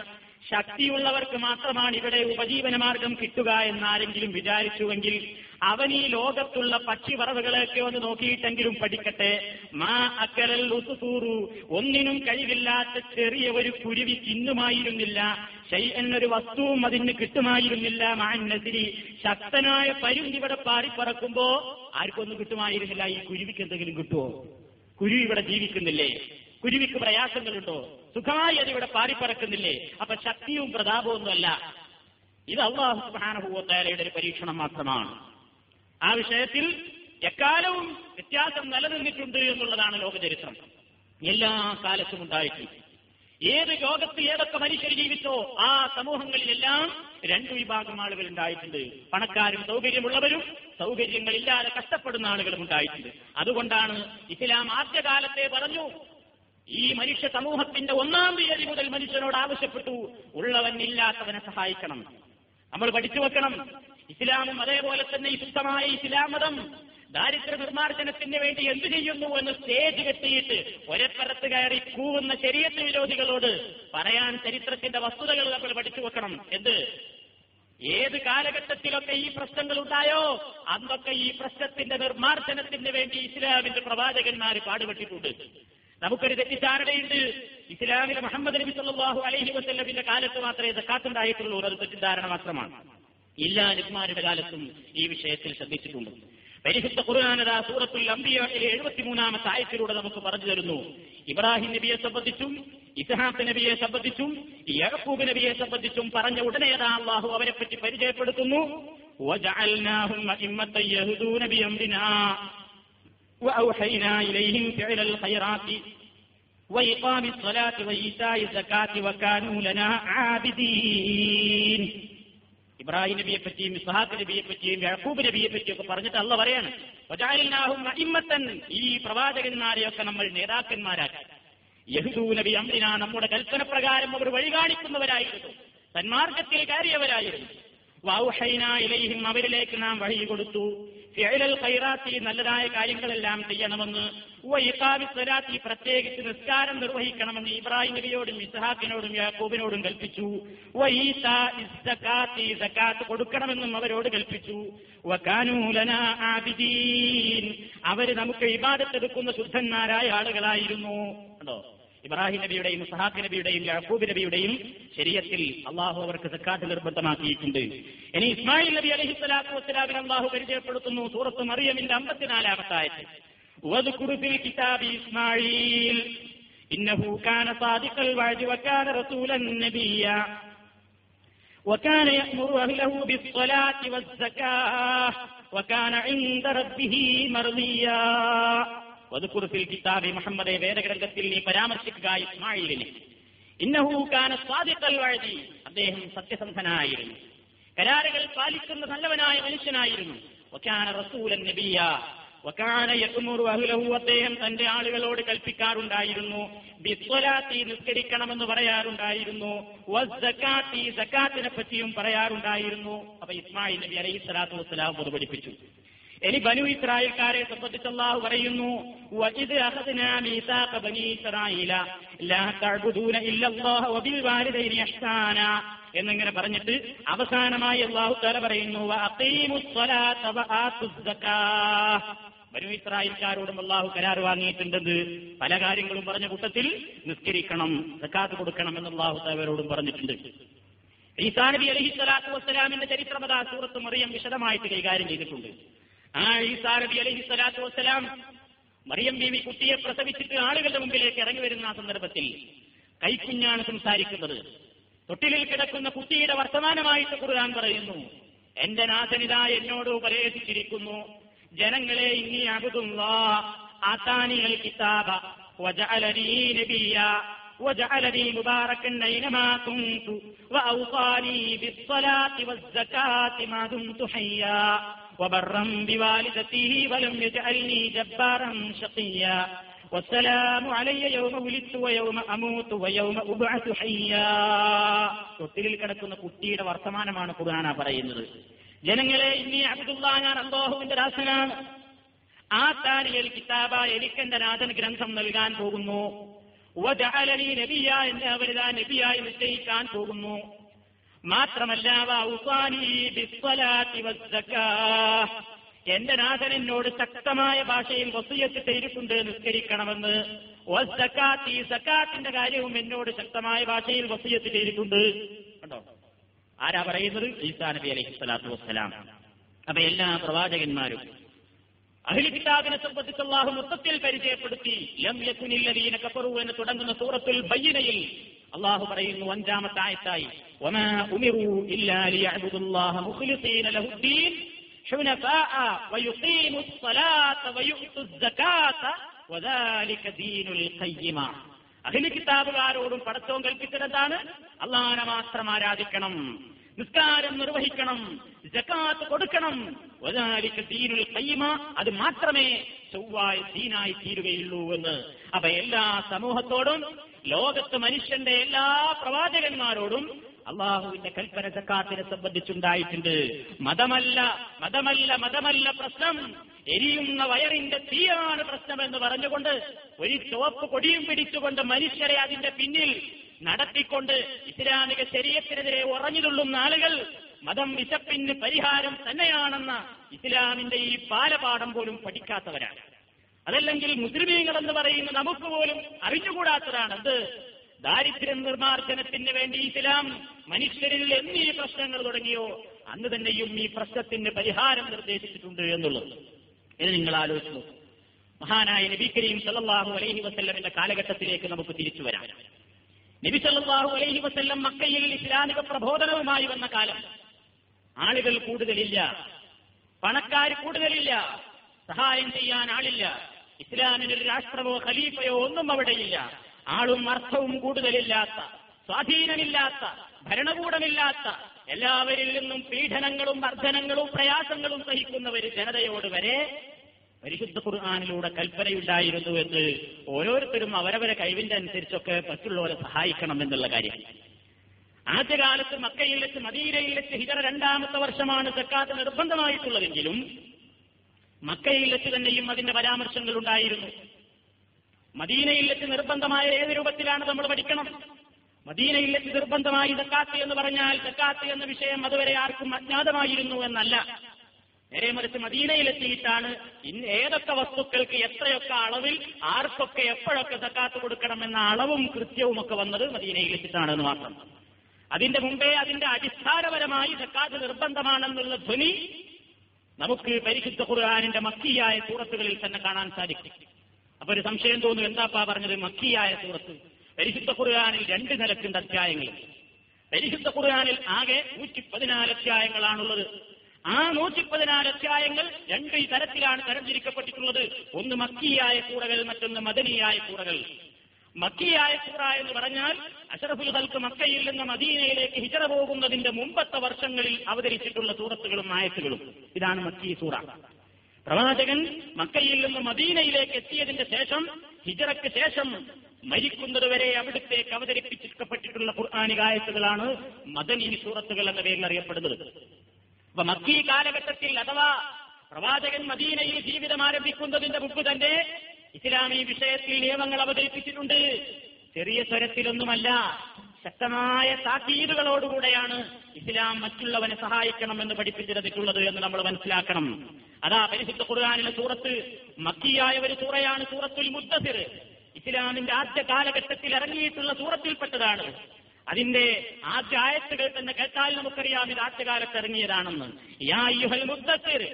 ശക്തിയുള്ളവർക്ക് മാത്രമാണ് ഇവിടെ ഉപജീവനമാർഗം കിട്ടുക എന്നാരെങ്കിലും വിചാരിച്ചുവെങ്കിൽ അവൻ ഈ ലോകത്തുള്ള പക്ഷിപറവുകളെയൊക്കെ ഒന്ന് നോക്കിയിട്ടെങ്കിലും പഠിക്കട്ടെ. മാ അക്കരൽ ഉസുസൂറു. ഒന്നിനും കഴിവില്ലാത്ത ചെറിയ ഒരു കുരുവി തിന്നുമായിരുന്നില്ല. ഷൈ എന്നൊരു വസ്തുവും അതിന് കിട്ടുമായിരുന്നില്ല. മാനസിരി ശക്തനായ പരുന്തി ഇവിടെ പാറിപ്പറക്കുമ്പോ ആർക്കൊന്നും കിട്ടുമായിരുന്നില്ല. ഈ കുരുവിക്ക് എന്തെങ്കിലും കിട്ടുമോ കുരുവി ഇവിടെ ജീവിക്കുന്നില്ലേ? കുരുവിക്ക് പ്രയാസങ്ങളുണ്ടോ? സുഖമായി അതിവിടെ പാറിപ്പറക്കുന്നില്ലേ? അപ്പൊ ശക്തിയും പ്രതാപമൊന്നുമല്ല ഇത് അള്ളാഹു സുബാനഹുവത്താലയുടെ ഒരു പരീക്ഷണം മാത്രമാണ്. ആ വിഷയത്തിൽ എക്കാലവും വ്യത്യാസം നിലനിന്നിട്ടുണ്ട് എന്നുള്ളതാണ് ലോകചരിത്രം. എല്ലാ കാലത്തും ഉണ്ടായിട്ടുണ്ട്. ഏത് ലോകത്ത് ഏതൊക്കെ മനുഷ്യർ ജീവിച്ചോ ആ സമൂഹങ്ങളിലെല്ലാം രണ്ടു വിഭാഗം ആളുകൾ ഉണ്ടായിട്ടുണ്ട്. പണക്കാരും സൗകര്യമുള്ളവരും സൗകര്യങ്ങളില്ലാതെ കഷ്ടപ്പെടുന്ന ആളുകളും ഉണ്ടായിട്ടുണ്ട്. അതുകൊണ്ടാണ് ഇസ്ലാം ആദ്യകാലത്തെ പറഞ്ഞു ഈ മനുഷ്യ സമൂഹത്തിന്റെ ഒന്നാം തീയതി മുതൽ മനുഷ്യനോട് ആവശ്യപ്പെട്ടു. ഉള്ളവൻ ഇല്ലാത്തവനെ സഹായിക്കണം. നമ്മൾ പഠിച്ചു വെക്കണം. ഇസ്ലാമും അതേപോലെ തന്നെ ഇഷ്ടമായ ഇസ്ലാമതം. ഇസ്ലാം മതം ദാരിദ്ര്യ നിർമ്മാർജനത്തിന് വേണ്ടി എന്തു ചെയ്യുന്നു എന്ന് സ്റ്റേജ് കെട്ടിയിട്ട് ഒരപ്പുറത്ത് കയറി കൂവുന്ന ശരീരത്ത് വിരോധികളോട് പറയാൻ ചരിത്രത്തിന്റെ വസ്തുതകൾ നമ്മൾ പഠിച്ചു വെക്കണം. എന്ത്? ഏത് കാലഘട്ടത്തിലൊക്കെ ഈ പ്രശ്നങ്ങൾ ഉണ്ടായോ? അന്നൊക്കെ ഈ പ്രശ്നത്തിന്റെ നിർമ്മാർജനത്തിന് വേണ്ടി ഇസ്ലാമിന്റെ പ്രവാചകന്മാർ പാടുപെട്ടിട്ടുണ്ട്. നമുക്കൊരു തെറ്റിദ്ധാരണയുണ്ട്. ഇസ്ലാമിലെ മുഹമ്മദ് നബി സല്ലാഹു അലൈഹി വസ്ല്ലമിന്റെ കാലത്ത് മാത്രമേ സക്കാത്തുണ്ടായിട്ടുള്ളൂ അത് തെറ്റിദ്ധാരണ മാത്രമാണ്. എല്ലാ നബിമാരുടെ കാലത്തും ഈ വിഷയത്തിൽ ശ്രദ്ധിച്ചിട്ടുണ്ട്. പരിശുദ്ധ ഖുർആാനത സൂറത്തുൽ അംബിയയിലെ എഴുപത്തിമൂന്നാമത്തെ ആയത്തിലൂടെ നമുക്ക് പറഞ്ഞു തരുന്നു. ഇബ്രാഹിം നബിയെ സംബന്ധിച്ചും ഇസ്ഹാത്ത് നബിയെ സംബന്ധിച്ചും യഹൂബ് നബിയെ സംബന്ധിച്ചും പറഞ്ഞ ഉടനെ അള്ളാഹു അവരെ പരിചയപ്പെടുത്തുന്നു. وأوحينا إليهم فعل الخيرات وإقام الصلاة وإيتاء الزكاة وكانوا لنا عابدين ഇബ്രാഹിം നബിയെ പറ്റിയും ഇസ്ഹാഖ് നബിയെ പറ്റിയും യഹൂബ് നബിയെ പറ്റിയും ഒക്കെ പറഞ്ഞിട്ട് അല്ല പറയാണ് വജാലിനാഹും അഇമ്മത്തൻ ഈ പ്രവാചകന്മാരെയൊക്കെ നമ്മൾ നേതാക്കന്മാരാക്കി യഹുദൂ നബി അമ്രിന നമ്മുടെ കൽപ്പന പ്രകാരം അവർ വഴി കാണിക്കുന്നവരായിരുന്നു സന്മാർഗത്തിൽ കയറിയവരായിരുന്നു വൗഹൈന ഇലൈഹിം അവരിലേക്ക് നാം വഴി കൊടുത്തു ഖൈറാത്തി നല്ലതായ കാര്യങ്ങളെല്ലാം ചെയ്യണമെന്ന് സ്വലാത്തി പ്രത്യേകിച്ച് നിസ്കാരം നിർവഹിക്കണമെന്ന് ഇബ്രാഹിം നബിയോടും ഇസ്ഹാഖിനോടും യാക്കൂബിനോടും കൽപ്പിച്ചു. കൊടുക്കണമെന്നും അവരോട് കൽപ്പിച്ചു. അവർ നമുക്ക് ഇബാദത്തെടുക്കുന്ന ശുദ്ധന്മാരായ ആളുകളായിരുന്നു. കണ്ടോ ഇബ്രാഹിം നബിയുടെയും സഹാബ് നബിയുടെയും യാക്കൂബ് നബിയുടെയും ശരീരത്തിൽ അള്ളാഹു അവർക്ക് സക്കാത്ത് നിർബന്ധമാക്കിയിട്ടുണ്ട് ഇനി ഇസ്മായിൽ നബി അലഹി സ്വലാത്തു വസ്സലാമിന് അള്ളാഹു പരിചയപ്പെടുത്തുന്നു സൂറത്ത് മറിയമിന്റെ അമ്പത്തിനാലാമത്തെ ആയത്തിൽ واذكر في الكتاب إسماعيل إنه كان صادق الوعد وكان رسولا نبيا وكان يأمر أهله بالصلاة والزكاة وكان عند ربه مرضيا കിതാബി മുഹമ്മദെ വേദഗ്രന്ഥത്തിൽ നീ പരാമർശിക്കുക ഇസ്മായിലിനെ ഇന്നഹു കാന സ്വാദിഖൽ വഴതി അദ്ദേഹം സത്യസന്ധനായിരുന്നു. കരാറുകൾ പാലിക്കുന്ന നല്ലവനായ മനുഷ്യനായിരുന്നു. വക്കാന റസൂലൻ നബിയ. വക്കാന യകുമുറു അഹ്ലഹു. അദ്ദേഹം തന്റെ ആളുകളോട് കൽപ്പിക്കാറുണ്ടായിരുന്നു. ബിസ്വലാത്തി നിസ്കരിക്കണമെന്ന് പറയാറുണ്ടായിരുന്നു. വസ്സകാത്തി സക്കാത്തിനെ പറ്റിയും പറയാറുണ്ടായിരുന്നു. അപ്പൊ ഇസ്മായിൽ നബി അലൈഹി സ്വലാത്തു വസ്സലാം അത് പഠിപ്പിച്ചു. ഇനി ബനു ഇസ്രായേൽക്കാരെ സംബന്ധിച്ചല്ലാഹു പറയുന്നു എന്നിങ്ങനെ പറഞ്ഞിട്ട് അവസാനമായി അള്ളാഹു തആല പറയുന്നു വരും ഇസ്രായേൽക്കാരോടും അള്ളാഹു കരാർ വാങ്ങിയിട്ടുണ്ടെന്ന് പല കാര്യങ്ങളും പറഞ്ഞ കൂട്ടത്തിൽ നിസ്കരിക്കണം സക്കാത്ത് കൊടുക്കണം എന്ന് അള്ളാഹു തലവരോടും പറഞ്ഞിട്ടുണ്ട്. ഈസാ നബി അലഹി സ്വലാത്തു വസ്സലാമിന്റെ ചരിത്രമത സൂറത്ത് മറിയം വിശദമായിട്ട് കൈകാര്യം ചെയ്തിട്ടുണ്ട്. ആ ഈസാ നബി അലഹി സ്വലാത്തു വസ്സലാം മറിയം ബീവി കുട്ടിയെ പ്രസവിച്ചിട്ട് ആളുകളുടെ മുമ്പിലേക്ക് ഇറങ്ങി വരുന്ന ആ സന്ദർഭത്തിൽ കൈക്കുഞ്ഞാണ് സംസാരിക്കുന്നത് തൊട്ടിലിൽ കിടക്കുന്ന കുട്ടിയുടെ വർത്തമാനമായിട്ട് ഖുർആൻ പറയുന്നു എന്റെ നാഥനിത എന്നോട് ഉപദേശിച്ചിരിക്കുന്നു ജനങ്ങളെ ഇനി അബുദുല്ലാ ആത്താനിയൽ കിതാബ വജഅലനീ നബിയ وجعلني مباركا أينما كنت وأوصاني بالصلاة والزكاة ما دمت حيا وبرا بوالدته ولم يجعلني جبارا شقيا والسلام علي يوم ولدت ويوم أموت ويوم أبعث حيا തൊട്ടിലിൽ കിടക്കുന്ന കുട്ടിയുടെ വർത്തമാനമാണ് ഖുർആന പറയുന്നത് ജനങ്ങളെ ഇനി അബ്ദുള്ള ഞാൻ അള്ളാഹുവിന്റെ ദാസനാണ് ആ താരിയൽ കിതാബ എനിക്കെന്റെ നാഥൻ ഗ്രന്ഥം നൽകാൻ പോകുന്നു വജഅലനി നബിയ എന്നെ അവരിതാ നബിയായി നിശ്ചയിക്കാൻ പോകുന്നു മാത്രമല്ല എന്റെ നാഥൻ എന്നോട് ശക്തമായ ഭാഷയിൽ വസൂയത്ത് ചെയ്തിട്ടുണ്ട് നിസ്കരിക്കണമെന്ന്. സക്കാത്തിന്റെ കാര്യവും എന്നോട് ശക്തമായ ഭാഷയിൽ വസൂയത്ത് ചെയ്തിട്ടുണ്ട്. കണ്ടോ? ആരാ പറയുന്നത്? ഈസാ നബി അലൈഹി സ്വലാത്തു വസ്സലാം. അപ്പൊ എല്ലാ പ്രവാചകന്മാരും അഹിൽ കിതാബിനെ സംബന്ധിച്ച് അള്ളാഹു മൊത്തത്തിൽ പരിചയപ്പെടുത്തി ലം യക്കുനില്ലദീന കഫറു എന്ന് തുടങ്ങുന്ന സൂറത്തിൽ ബയ്യനയിൽ അള്ളാഹു പറയുന്നു അഞ്ചാമത്തെ ആയത്തായി അഖില കിതാബുകാരോടും പടത്തവും കൽപ്പിച്ചിടത്താണ് അള്ളാഹനെ മാത്രം ആരാധിക്കണം നിസ്കാരം നിർവഹിക്കണം ജക്കാത്ത് കൊടുക്കണം ദീനുൽ കയ്യമ അത് മാത്രമേ ചൊവ്വായ ദീനായി തീരുകയുള്ളൂ എന്ന്. അപ്പൊ എല്ലാ സമൂഹത്തോടും ലോകത്ത് മനുഷ്യന്റെ എല്ലാ പ്രവാചകന്മാരോടും അള്ളാഹുവിന്റെ കൽപ്പന സക്കാത്തിനെ സംബന്ധിച്ചുണ്ടായിട്ടുണ്ട്. മതമല്ല മതമല്ല മതമല്ല പ്രശ്നം. എരിയുന്ന വയറിന്റെ തീയാണ് പ്രശ്നമെന്ന് പറഞ്ഞുകൊണ്ട് ഒരു ചുവപ്പ് കൊടിയും പിടിച്ചുകൊണ്ട് മനുഷ്യരെ അതിന്റെ പിന്നിൽ നടത്തിക്കൊണ്ട് ഇസ്ലാമിക ശരീരത്തിനെതിരെ ഉറഞ്ഞുതുള്ളുന്ന ആളുകൾ മതം വിശപ്പിന് പരിഹാരം തന്നെയാണെന്ന ഇസ്ലാമിന്റെ ഈ പാലപാഠം പോലും പഠിക്കാത്തവരാണ്. അതല്ലെങ്കിൽ മുസ്ലിമീങ്ങൾ എന്ന് പറയുന്ന നമുക്ക് പോലും അറിഞ്ഞുകൂടാത്തതാണ്. അത് ദാരിദ്ര്യം നിർമ്മാർജനത്തിന് വേണ്ടി ഇസ്ലാം മനുഷ്യരിൽ എന്നീ പ്രശ്നങ്ങൾ തുടങ്ങിയോ അന്ന് തന്നെയും ഈ പ്രശ്നത്തിന് പരിഹാരം നിർദ്ദേശിച്ചിട്ടുണ്ട് എന്നുള്ളത്. ഇത് നിങ്ങൾ ആലോചിച്ചു മഹാനായ നബി കരീം സല്ലാഹു അലൈഹി വസ്ല്ലമിന്റെ കാലഘട്ടത്തിലേക്ക് നമുക്ക് തിരിച്ചു വരാം. നബി സല്ലാഹു അലൈഹി വസ്ല്ലം മക്കയിൽ ഇസ്ലാമിക പ്രബോധനവുമായി വന്ന കാലം. ആളുകൾ കൂടുതലില്ല. പണക്കാർ കൂടുതലില്ല. സഹായം ചെയ്യാൻ ആളില്ല. ഇസ്ലാമിനൊരു രാഷ്ട്രമോ ഖലീഫയോ ഒന്നും അവിടെയില്ല. ആളും അർത്ഥവും കൂടുതലില്ലാത്ത സ്വാധീനമില്ലാത്ത ഭരണകൂടമില്ലാത്ത എല്ലാവരിൽ നിന്നും പീഡനങ്ങളും വർധനങ്ങളും പ്രയാസങ്ങളും സഹിക്കുന്ന ഒരു ജനതയോട് വരെ പരിശുദ്ധ ഖുർആാനിലൂടെ കൽപ്പനയുണ്ടായിരുന്നു എന്ന് ഓരോരുത്തരും അവരവരെ കഴിവിന്റെ അനുസരിച്ചൊക്കെ മറ്റുള്ളവരെ സഹായിക്കണം എന്നുള്ള കാര്യം. ആദ്യകാലത്ത് മക്കയിൽ വെച്ച് മദീനയിൽ വെച്ച് ഹിതറ രണ്ടാമത്തെ വർഷമാണ് സക്കാത്ത് നിർബന്ധമായിട്ടുള്ളതെങ്കിലും മക്കയിൽ വെച്ച് തന്നെയും അതിന്റെ പരാമർശങ്ങൾ ഉണ്ടായിരുന്നു. മദീനയിൽ വെച്ച് നിർബന്ധമായ ഏത് രൂപത്തിലാണ് നമ്മൾ പഠിക്കണം? മദീനയിൽ വെച്ച് നിർബന്ധമായി സക്കാത്ത് എന്ന് പറഞ്ഞാൽ സക്കാത്ത് എന്ന വിഷയം അതുവരെ ആർക്കും അജ്ഞാതമായിരുന്നു എന്നല്ല. നേരെ മറിച്ച് മദീനയിലെത്തിയിട്ടാണ് ഏതൊക്കെ വസ്തുക്കൾക്ക് എത്രയൊക്കെ അളവിൽ ആർക്കൊക്കെ എപ്പോഴൊക്കെ സക്കാത്ത് കൊടുക്കണമെന്ന അളവും കൃത്യവും ഒക്കെ വന്നത് മദീനയിലെത്തിയിട്ടാണെന്ന് മാത്രം. അതിന്റെ മുമ്പേ അതിന്റെ അടിസ്ഥാനപരമായി സക്കാത്ത് നിർബന്ധമാണെന്നുള്ള ധ്വനി നമുക്ക് പരിശുദ്ധ ഖുർആാനിന്റെ മക്കിയായ സൂറത്തുകളിൽ തന്നെ കാണാൻ സാധിക്കും. അപ്പൊ ഒരു സംശയം തോന്നും എന്താപ്പാ പറഞ്ഞത് മക്കിയായ സൂറത്ത്? പരിശുദ്ധ ഖുർആാനിൽ രണ്ട് നിലക്കുണ്ട് അധ്യായങ്ങൾ. പരിശുദ്ധ ഖുർആാനിൽ ആകെ നൂറ്റി പതിനാല് അധ്യായങ്ങളാണുള്ളത്. ആ നൂറ്റി പതിനാല് അധ്യായങ്ങൾ രണ്ട് തരത്തിലാണ് തരംതിരിക്കപ്പെട്ടിട്ടുള്ളത്. ഒന്ന് മക്കിയായ കൂറകൾ മറ്റൊന്ന് മദനിയായ കൂറകൾ മക്കിയായ സൂറ എന്ന് പറഞ്ഞാൽ അഷറഫുൽ ഹൽക്ക് മക്കയിൽ നിന്ന് മദീനയിലേക്ക് ഹിജറ പോകുന്നതിന്റെ മുമ്പത്തെ വർഷങ്ങളിൽ അവതരിച്ചിട്ടുള്ള സൂറത്തുകളും ആയത്തുകളും. ഇതാണ് മക്കി സൂറ. പ്രവാചകൻ മക്കയിൽ നിന്ന് മദീനയിലേക്ക് എത്തിയതിന്റെ ശേഷം ഹിജറയ്ക്ക് ശേഷം മരിക്കുന്നതുവരെ അവിടുത്തേക്ക് അവതരിപ്പിച്ചിരിക്കപ്പെട്ടിട്ടുള്ള ഖുർആാനികായത്തുകളാണ് മദനി സൂറത്തുകൾ എന്ന പേരിൽ അറിയപ്പെടുന്നത്. അപ്പൊ മക്കി കാലഘട്ടത്തിൽ അഥവാ പ്രവാചകൻ മദീനയിൽ ജീവിതം ആരംഭിക്കുന്നതിന്റെ മുമ്പ് തന്നെ ഇസ്ലാമി വിഷയത്തിൽ നിയമങ്ങൾ അവതരിപ്പിച്ചിട്ടുണ്ട്. ചെറിയ സ്വരത്തിലൊന്നുമല്ല ശക്തമായ താക്കീതുകളോടുകൂടെയാണ് ഇസ്ലാം മറ്റുള്ളവനെ സഹായിക്കണം എന്ന് പഠിപ്പിച്ചിരുന്നിട്ടുള്ളത് എന്ന് നമ്മൾ മനസ്സിലാക്കണം. അതാ പരിശുദ്ധ ഖുർആാനിലെ സൂറത്ത് മക്കിയായ ഒരു സൂറയാണ് സൂറത്തുൽ മുദ്ദസിർ. ഇസ്ലാമിന്റെ ആദ്യ കാലഘട്ടത്തിൽ ഇറങ്ങിയിട്ടുള്ള സൂറത്തിൽപ്പെട്ടതാണ്. അതിന്റെ ആദ്യ ആയത്തുകൾ തന്നെ കേട്ടാൽ നമുക്കറിയാം ഇത് ആദ്യകാലത്ത് ഇറങ്ങിയതാണെന്ന്. യാ യുഹൽ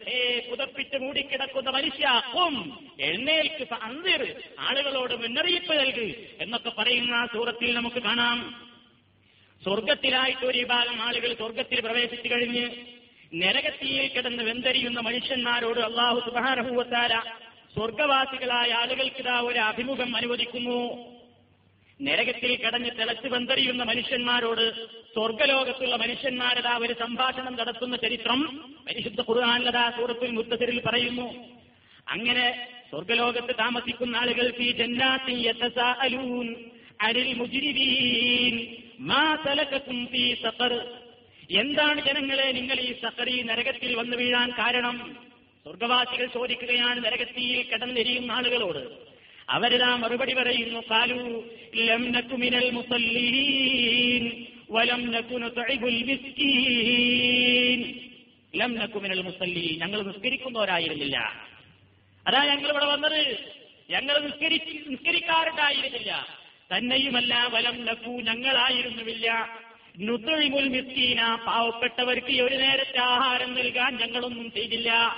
ഏ പുതപ്പിച്ച് മൂടിക്കിടക്കുന്ന മനുഷ്യ ഖും എഴുന്നേൽക്ക് അന്തിർ ആളുകളോട് മുന്നറിയിപ്പ് നൽകു എന്നൊക്കെ പറയുന്ന സൂറത്തിൽ നമുക്ക് കാണാം. സ്വർഗത്തിലായിട്ട് ഒരു വിഭാഗം ആളുകൾ സ്വർഗത്തിൽ പ്രവേശിച്ചു കഴിഞ്ഞ് നരകത്തിയിൽ കിടന്ന് വെന്തരിയുന്ന മനുഷ്യന്മാരോട് അള്ളാഹു സുബാനഹൂവത്താര സ്വർഗവാസികളായ ആളുകൾക്കിതാ ഒരു അഭിമുഖം അനുവദിക്കുന്നു. നരകത്തിൽ കടഞ്ഞ് തിളച്ച് വെന്തറിയുന്ന മനുഷ്യന്മാരോട് സ്വർഗലോകത്തുള്ള മനുഷ്യന്മാരതാ ഒരു സംഭാഷണം നടത്തുന്ന ചരിത്രം പരിശുദ്ധ ഖുർആാനതാ സൂറത്തുൽ മുത്തസിരിൽ പറയുന്നു. അങ്ങനെ സ്വർഗലോകത്ത് താമസിക്കുന്ന ആളുകൾക്ക് ഈ ജന്നാത്തി അരിൽ മുജിരിവീൻ മാ ഫീ എന്താണ് ജനങ്ങളെ നിങ്ങൾ ഈ സഖറി നരകത്തിൽ വന്നു വീഴാൻ കാരണം? സ്വർഗവാസികൾ ചോദിക്കുകയാണ് നരകത്തിയിൽ കിടന്നെരിയുന്ന ആളുകളോട്. അവരിതാ മറുപടി പറയുന്നു കാലു ലം മുസല്ലീൻ വലം നക്കുന മിസ്കീൻ. ലം നക്കുമിനൽ മുസല്ലീൻ ഞങ്ങൾ നിസ്കരിക്കുന്നവരായിരുന്നില്ല. അതാ ഞങ്ങൾ ഇവിടെ വന്നത്. ഞങ്ങൾ നിസ്കരി നിസ്കരിക്കാറുണ്ടായിരുന്നില്ല. തന്നെയുമല്ല വലം നക്കു ഞങ്ങളായിരുന്നുമില്ല. നുതൊഴിമുൽ മിസ്കീന പാവപ്പെട്ടവർക്ക് ഒരു നേരത്തെ ആഹാരം നൽകാൻ ഞങ്ങളൊന്നും ചെയ്തില്ല.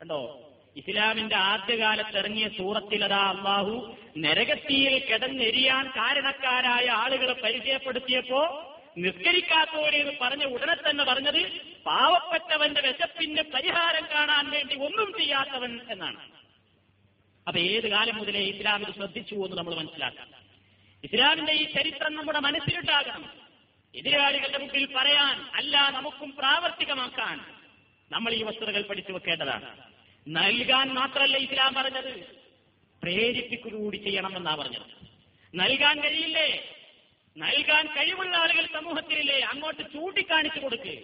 കണ്ടോ? ഇസ്ലാമിന്റെ ആദ്യകാലത്ത് ഇറങ്ങിയ സൂറത്തിലതാ അള്ളാഹു നരകത്തിയിൽ കിടന്നെരിയാൻ കാരണക്കാരായ ആളുകളെ പരിചയപ്പെടുത്തിയപ്പോ നിസ്കരിക്കാത്തവരെന്ന് പറഞ്ഞ ഉടനെ തന്നെ പറഞ്ഞത് പാവപ്പെട്ടവന്റെ വിശപ്പിന്റെ പരിഹാരം കാണാൻ വേണ്ടി ഒന്നും ചെയ്യാത്തവൻ എന്നാണ്. അപ്പൊ ഏത് കാലം മുതലേ ഇസ്ലാമിൽ ശ്രദ്ധിച്ചു എന്ന് നമ്മൾ മനസ്സിലാക്കാം. ഇസ്ലാമിന്റെ ഈ ചരിത്രം നമ്മുടെ മനസ്സിലുണ്ടാകണം. എതിരാളികളുടെ മുമ്പിൽ പറയാൻ അല്ല നമുക്കും പ്രാവർത്തികമാക്കാൻ നമ്മൾ ഈ വസ്തുതകൾ പഠിച്ചു വെക്കേണ്ടതാണ്. നൽകാൻ മാത്രമല്ല ഇസ്ലാം പറഞ്ഞത്. പ്രേരിപ്പിക്കുകൂടി ചെയ്യണമെന്നാ പറഞ്ഞത്. നൽകാൻ കഴിയില്ലേ? നൽകാൻ കഴിവുള്ള ആളുകൾ സമൂഹത്തിലില്ലേ അങ്ങോട്ട് ചൂണ്ടിക്കാണിച്ചു കൊടുക്ക്.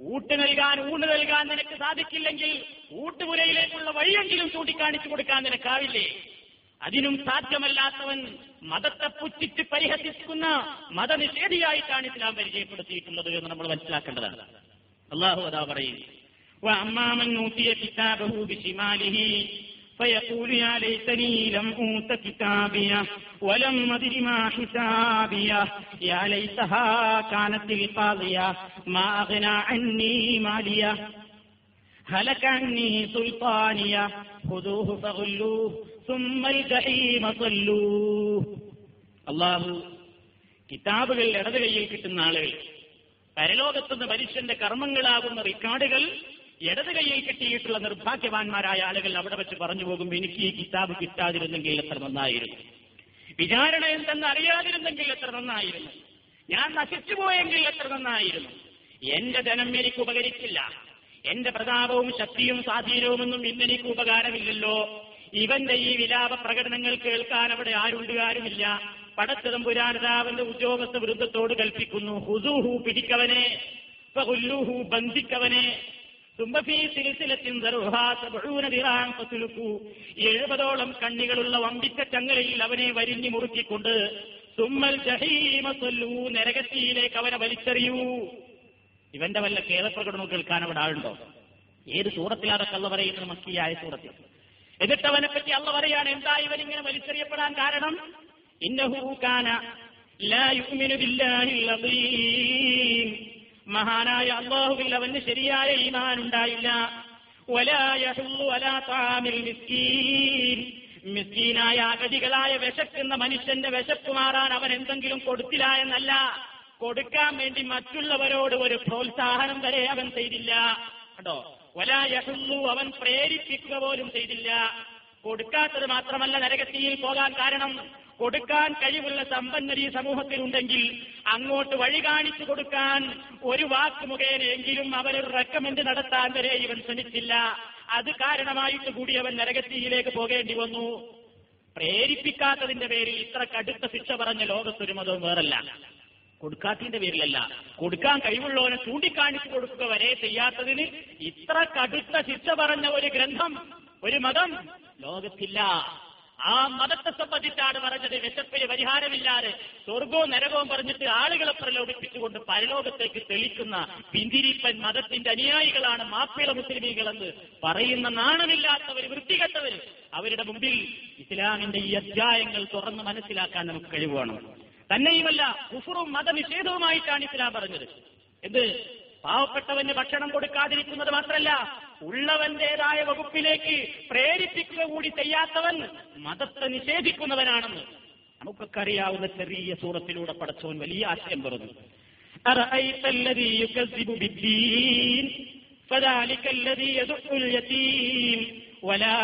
ഊട്ട് നൽകാൻ ഊണ് നൽകാൻ നിനക്ക് സാധിക്കില്ലെങ്കിൽ ഊട്ടുപുരയിലേക്കുള്ള വഴിയെങ്കിലും ചൂണ്ടിക്കാണിച്ചു കൊടുക്കാൻ നിനക്കാവില്ലേ? അതിനും സാധ്യമല്ലാത്തവൻ മതത്തെ പുച്ഛിച്ച് പരിഹസിക്കുന്ന മതനിഷേധിയായിട്ടാണ് ഇസ്ലാം പരിചയപ്പെടുത്തിയിട്ടുള്ളത് എന്ന് നമ്മൾ മനസ്സിലാക്കേണ്ടതാണ്. അള്ളാഹു അതാ പറയും وأما من أوتي كتابه بشماله فيقول يا ليتني لم أوت كتابيه ولم أدر ما حسابيه يا ليتها كانت القاضية ما أغنى عني ماليه هلك عني سلطانيه خذوه فغلوه ثم الجحيم صلوه അള്ളാഹു കിതാബുകൾ ഇടത് കൈയിൽ കിട്ടുന്ന ആളുകൾ പരലോകത്തുനിന്ന് മനുഷ്യന്റെ കർമ്മങ്ങളാകുന്ന റിക്കാർഡുകൾ ഇടത് കൈയിൽ കിട്ടിയിട്ടുള്ള നിർഭാഗ്യവാന്മാരായ ആളുകൾ അവിടെ വെച്ച് പറഞ്ഞു പോകും എനിക്ക് ഈ കിതാബ് കിട്ടാതിരുന്നെങ്കിൽ എത്ര നന്നായിരുന്നു. വിചാരണ എന്തെന്ന് അറിയാതിരുന്നെങ്കിൽ എത്ര നന്നായിരുന്നു. ഞാൻ നശിച്ചുപോയെങ്കിൽ എത്ര നന്നായിരുന്നു. എന്റെ ധനം എനിക്ക് ഉപകരിച്ചില്ല. എന്റെ പ്രതാപവും ശക്തിയും സ്വാധീനവുമൊന്നും ഇന്നെനിക്ക് ഉപകാരമില്ലല്ലോ. ഇവന്റെ ഈ വിലാപ പ്രകടനങ്ങൾ കേൾക്കാൻ അവിടെ ആരുണ്ട് ആരുമില്ല. പടച്ചതും പുരാനതാവിന്റെ ഉദ്യോഗസ്ഥ വൃന്ദത്തോട് കൽപ്പിക്കുന്നു ഹുസൂഹു പിടിക്കവനെ ബന്ധിക്കവനെ എഴുപതോളം കണ്ണികളുള്ള വമ്പിച്ച ചങ്ങലയിൽ അവനെ വരിഞ്ഞു മുറുക്കിക്കൊണ്ട് തുമ്മൽ ജഹീമ സല്ലൂ നരകത്തിയിലേക്ക് അവനെ വലിച്ചെറിയൂ. ഇവന്റെ വല്ല കേരപ്രകടനവും കേൾക്കാൻ അവിടെ ആളുണ്ടോ? ഏത് സൂറത്തിലാണ് അള്ള പറയുന്നത്? മക്കിയായ സൂറത്തിൽ. എന്നിട്ട് പറ്റി അള്ള പറയാണ് എന്താ ഇവൻ ഇങ്ങനെ വലിച്ചെറിയപ്പെടാൻ കാരണം? ഇന്നഹൂക്കാന ലാ ബില്ലാഹി മഹാനായ അള്ളാഹുവിൽ അവന് ശരിയായ ഈമാൻ ഉണ്ടായില്ല. മിസ്കീനായ അഗതികളായ വിശക്കുന്ന മനുഷ്യന്റെ വിശപ്പ് മാറാൻ അവൻ എന്തെങ്കിലും കൊടുത്തില്ല എന്നല്ല. കൊടുക്കാൻ വേണ്ടി മറ്റുള്ളവരോട് ഒരു പ്രോത്സാഹനം വരെ അവൻ ചെയ്തില്ല. കേട്ടോ വലാ യഹുന്നു അവൻ പ്രേരിപ്പിക്കുക പോലും ചെയ്തില്ല. കൊടുക്കാത്തത് മാത്രമല്ല നരകത്തിയിൽ പോകാൻ കാരണം. കൊടുക്കാൻ കഴിവുള്ള സമ്പന്നർ ഈ സമൂഹത്തിലുണ്ടെങ്കിൽ അങ്ങോട്ട് വഴി കാണിച്ചു കൊടുക്കാൻ ഒരു വാക്ക് മുഖേനയെങ്കിലും അവരൊരു റെക്കമെന്റ് നടത്താൻ വരെ ഇവൻ ശ്രമിച്ചില്ല. അത് കാരണമായിട്ട് കൂടി അവൻ നരകത്തിയിലേക്ക് പോകേണ്ടി വന്നു. പ്രേരിപ്പിക്കാത്തതിന്റെ പേരിൽ ഇത്ര കടുത്ത ശിക്ഷ പറഞ്ഞ ലോകത്തൊരു മതവും വേറല്ല. കൊടുക്കാത്തതിന്റെ പേരിലല്ല. കൊടുക്കാൻ കഴിവുള്ളവനെ ചൂണ്ടിക്കാണിച്ചു കൊടുക്കുക വരെ ചെയ്യാത്തതിന് ഇത്ര കടുത്ത ശിക്ഷ പറഞ്ഞ ഒരു ഗ്രന്ഥം ഒരു മതം ലോകത്തില്ല. ആ മതത്തെ സംബന്ധിച്ചാണ് പറഞ്ഞത്. വിശപ്പിന് പരിഹാരമില്ലാതെ സ്വർഗവും നരകവും പറഞ്ഞിട്ട് ആളുകളെ പ്രലോഭിപ്പിച്ചുകൊണ്ട് പരലോകത്തേക്ക് തെളിക്കുന്ന പിന്തിരിപ്പൻ മതത്തിന്റെ അനുയായികളാണ് മാപ്പിള മുസ്ലിമീകളെന്ന് പറയുന്ന നാണമില്ലാത്തവർ വൃത്തികെട്ടവർ അവരുടെ മുമ്പിൽ ഇസ്ലാമിന്റെ ഈ അധ്യായങ്ങൾ തുറന്ന് മനസ്സിലാക്കാൻ നമുക്ക് കഴിവാണ് തന്നെയുമല്ല കുഫറും മതനിഷേധവുമായിട്ടാണ് ഇസ്ലാം പറഞ്ഞത്. എന്ത്? പാവപ്പെട്ടവന് ഭക്ഷണം കൊടുക്കാതിരിക്കുന്നത് മാത്രമല്ല ഉള്ളവന്റേതായ വകുപ്പിലേക്ക് പ്രേരിപ്പിക്കുക കൂടി ചെയ്യാത്തവൻ മതത്തെ നിഷേധിക്കുന്നവനാണെന്ന് നമുക്കൊക്കെ അറിയാവുന്ന ചെറിയ സൂറത്തിലൂടെ പടച്ചവൻ വലിയ ആശയം പറഞ്ഞു أرأيت الذي يكذب بالدين فذلك الذي يدع اليتيم ولا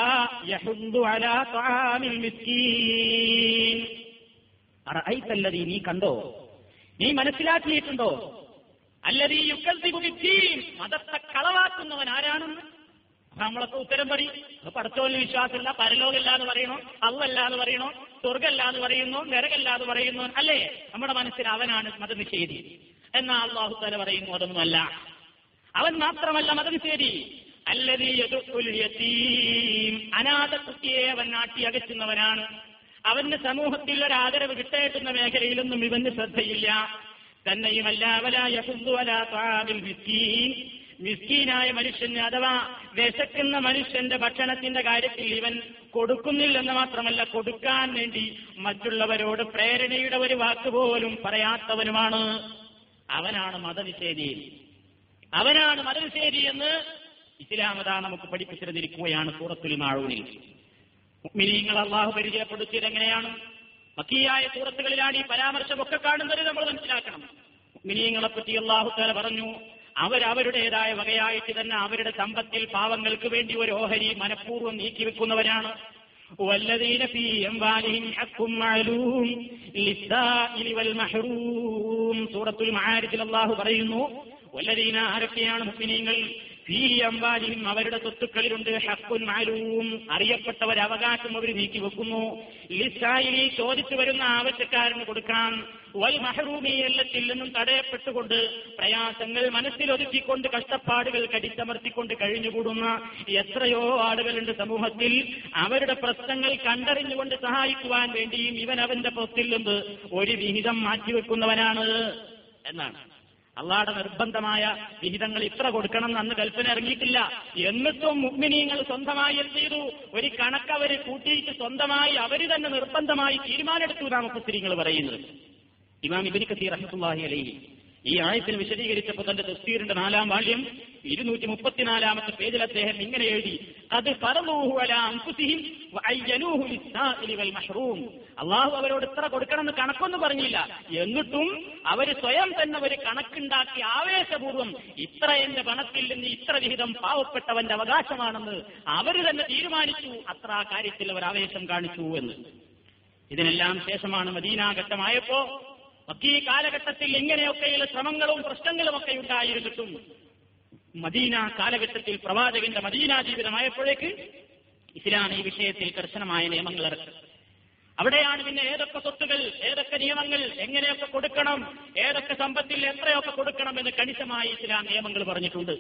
يحض على طعام المسكين أرأيت الذي നീ കണ്ടോ നീ മനസ്സിലാക്കിയിട്ടുണ്ടോ അല്ലതീ യുക്കൽദ്ദീൻ മതത്തെ കളവാക്കുന്നവൻ ആരാണ്? നമ്മളൊക്കെ ഉത്തരം പടി പടത്തോലിന് വിശ്വാസമില്ല പരലോകമില്ല എന്ന് പറയണോ അല്ലല്ല എന്ന് പറയണോ സ്വർഗല്ല എന്ന് പറയുന്നു നരകല്ല എന്ന് പറയുന്നു. അല്ലേ? നമ്മുടെ മനസ്സിൽ അവനാണ് മതനിഷേധി. എന്നാ അള്ളാഹു തല പറയുന്നു അതൊന്നുമല്ല. അവൻ മാത്രമല്ല മതനിഷേധി. അല്ലതീ അനാഥ കുട്ടിയെ അവൻ നാട്ടി അകറ്റുന്നവനാണ് അവന്റെ സമൂഹത്തിൽ ഒരു ആദരവ് കിട്ടേറ്റുന്ന മേഖലയിലൊന്നും ഇവന് ശ്രദ്ധയില്ല. തന്നെയുമല്ല അവലായ മിസ്കീൻ. മിസ്കീനായ മനുഷ്യന് അഥവാ വിശക്കുന്ന മനുഷ്യന്റെ ഭക്ഷണത്തിന്റെ കാര്യത്തിൽ ഇവൻ കൊടുക്കുന്നില്ലെന്ന് മാത്രമല്ല കൊടുക്കാൻ വേണ്ടി മറ്റുള്ളവരോട് പ്രേരണയുടെ ഒരു വാക്ക് പോലും പറയാത്തവനുമാണ്. അവനാണ് മതനിഷേധി. അവനാണ് മതനിഷേധി എന്ന് ഇസ്ലാമത നമുക്ക് പഠിപ്പിച്ചിരുന്നിരിക്കുകയാണ് സൂറത്തുൽ മാഴൂനിൽ മിനിങ്ങൾ അള്ളാഹു പരിചയപ്പെടുത്തിയത് എങ്ങനെയാണ്? മക്കിയായ സൂറത്തുകളിലാണ് ഈ പരാമർശമൊക്കെ കാണുന്നത് നമ്മൾ മനസ്സിലാക്കണം മിനിയങ്ങളെ പറ്റി അള്ളാഹു താല പറഞ്ഞു അവരവരുടേതായ വകയായിട്ട് തന്നെ അവരുടെ സമ്പത്തിൽ പാവങ്ങൾക്ക് വേണ്ടി ഒരു ഓഹരി മനഃപൂർവ്വം നീക്കിവെക്കുന്നവരാണ് والذين في أموالهم حق معلوم للسائل والمحروم സൂറത്തുൽ മആരിജിൽ അല്ലാഹു പറയുന്നു വല്ലദീന ആരൊക്കെയാണ് മുസ്ലിങ്ങൾ അംബാലിഹിം അവരുടെ സ്വത്തുക്കളിലുണ്ട്. ഹക്കുൻ മാലൂം അറിയപ്പെട്ടവർ അവകാശം അവർ നീക്കി വെക്കുന്നു. ലിസായി ചോദിച്ചു വരുന്ന ആവശ്യക്കാരന് കൊടുക്കാൻ വൽ മഹറൂമി എല്ലത്തിൽ നിന്നും തടയപ്പെട്ടുകൊണ്ട് പ്രയാസങ്ങൾ മനസ്സിലൊതുക്കിക്കൊണ്ട് കഷ്ടപ്പാടുകൾ കടിച്ചമർത്തിക്കൊണ്ട് കഴിഞ്ഞുകൂടുന്ന എത്രയോ ആളുകളുണ്ട് സമൂഹത്തിൽ. അവരുടെ പ്രശ്നങ്ങൾ കണ്ടറിഞ്ഞുകൊണ്ട് സഹായിക്കുവാൻ വേണ്ടിയും ഇവൻ അവന്റെ പുറത്തിൽ നിന്ന് ഒരു വിഹിതം മാറ്റിവെക്കുന്നവനാണ് എന്നാണ്. അള്ളാടെ നിർബന്ധമായ വിഹിതങ്ങൾ ഇത്ര കൊടുക്കണം എന്ന് അന്ന് കൽപ്പന ഇറങ്ങിയിട്ടില്ല. എന്നിട്ടും മുഗ്മിനീങ്ങൾ സ്വന്തമായി എന്ത് ചെയ്തു? ഒരു കണക്കവര് കൂട്ടിയിട്ട് സ്വന്തമായി അവർ തന്നെ നിർബന്ധമായി തീരുമാനമെടുത്തു നാം സ്ത്രീകൾ പറയുന്നത്. ഇമാം ഇബിൻ കസീർ റഹ്മത്തുള്ളാഹി അലൈഹി ഈ ആയത്തിന് വിശദീകരിച്ചപ്പോൾ തന്റെ തസ്തീറിന്റെ നാലാം വാള്യം ഇരുന്നൂറ്റി മുപ്പത്തിനാലാമത്തെ പേജിൽ അദ്ദേഹം ഇങ്ങനെ എഴുതി അത് അള്ളാഹു അവരോട് ഇത്ര കൊടുക്കണമെന്ന് കണക്കൊന്നും പറഞ്ഞില്ല. എന്നിട്ടും അവർ സ്വയം തന്നെ ഒരു കണക്കുണ്ടാക്കി ആവേശപൂർവം ഇത്ര എന്റെ പണത്തിൽ നിന്ന് ഇത്ര വിഹിതം പാവപ്പെട്ടവന്റെ അവകാശമാണെന്ന് അവർ തന്നെ തീരുമാനിച്ചു. അത്ര ആ കാര്യത്തിൽ അവർ ആവേശം കാണിച്ചു എന്ന്. ഇതിനെല്ലാം ശേഷമാണ് മദീനാഘട്ടമായപ്പോ ഈ കാലഘട്ടത്തിൽ ഇങ്ങനെയൊക്കെയുള്ള ശ്രമങ്ങളും പ്രശ്നങ്ങളും ഒക്കെ ഉണ്ടായിരുന്നിട്ടും മദീന കാലഘട്ടത്തിൽ പ്രവാചകന്റെ മദീന ജീവിതമായപ്പോഴേക്ക് ഇസ്ലാം ഈ വിഷയത്തിൽ കർശനമായ നിയമങ്ങൾ ഇറക്കി. അവിടെയാണ് പിന്നെ ഏതൊക്കെ സ്വത്തുകൾ ഏതൊക്കെ നിയമങ്ങൾ എങ്ങനെയൊക്കെ കൊടുക്കണം ഏതൊക്കെ സമ്പത്തിൽ എത്രയൊക്കെ കൊടുക്കണം എന്ന് കണിശമായി ഇസ്ലാം നിയമങ്ങൾ പറഞ്ഞിട്ടുണ്ട്.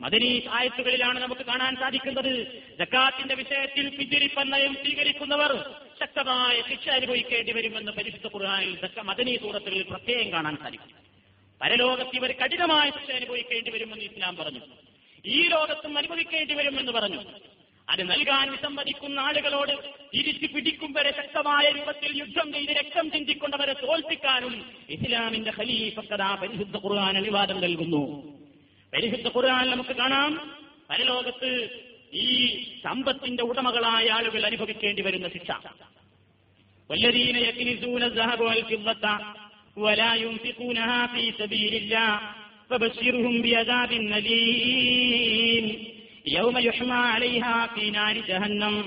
മദനീ ആയത്തുകളിലാണ് നമുക്ക് കാണാൻ സാധിക്കുന്നത്. ജക്കാത്തിന്റെ വിഷയത്തിൽ പിന്തിരിപ്പന്നയം സ്വീകരിക്കുന്നവർ ശക്തമായ ശിക്ഷ അനുഭവിക്കേണ്ടി വരുമെന്ന് പരിശുദ്ധ ജക്ക മദനീ സൂറത്തുകളിൽ പ്രത്യേകം കാണാൻ സാധിക്കും. പരലോകത്ത് ഇവർ കഠിനമായ ശിക്ഷ അനുഭവിക്കേണ്ടി വരുമെന്ന് ഇസ്ലാം പറഞ്ഞു. ഈ ലോകത്തും അനുഭവിക്കേണ്ടി വരുമെന്ന് പറഞ്ഞു. അത് നൽകാൻ വിസമ്മതിക്കുന്ന ആളുകളോട് തിരിച്ചു പിടിക്കും വരെ ശക്തമായ രൂപത്തിൽ യുദ്ധം ചെയ്ത് രക്തം ചിന്തിക്കൊണ്ടവരെ തോൽപ്പിക്കാനും ഇസ്ലാമിന്റെ ഖലീഫക്കഥ പരിശുദ്ധ ഖുർആൻ അനുവാദം നൽകുന്നു. പരിശുദ്ധ ഖുർആൻ നമുക്ക് കാണാം. പരലോകത്ത് ഈ സമ്പത്തിന്റെ ഉടമകളായ ആളുകൾ അനുഭവിക്കേണ്ടി വരുന്ന ശിക്ഷ. വല്ലതീന ولا ينفقونها في سبيل الله فبشرهم بعذاب أليم يوم يحمى عليها في نار جهنم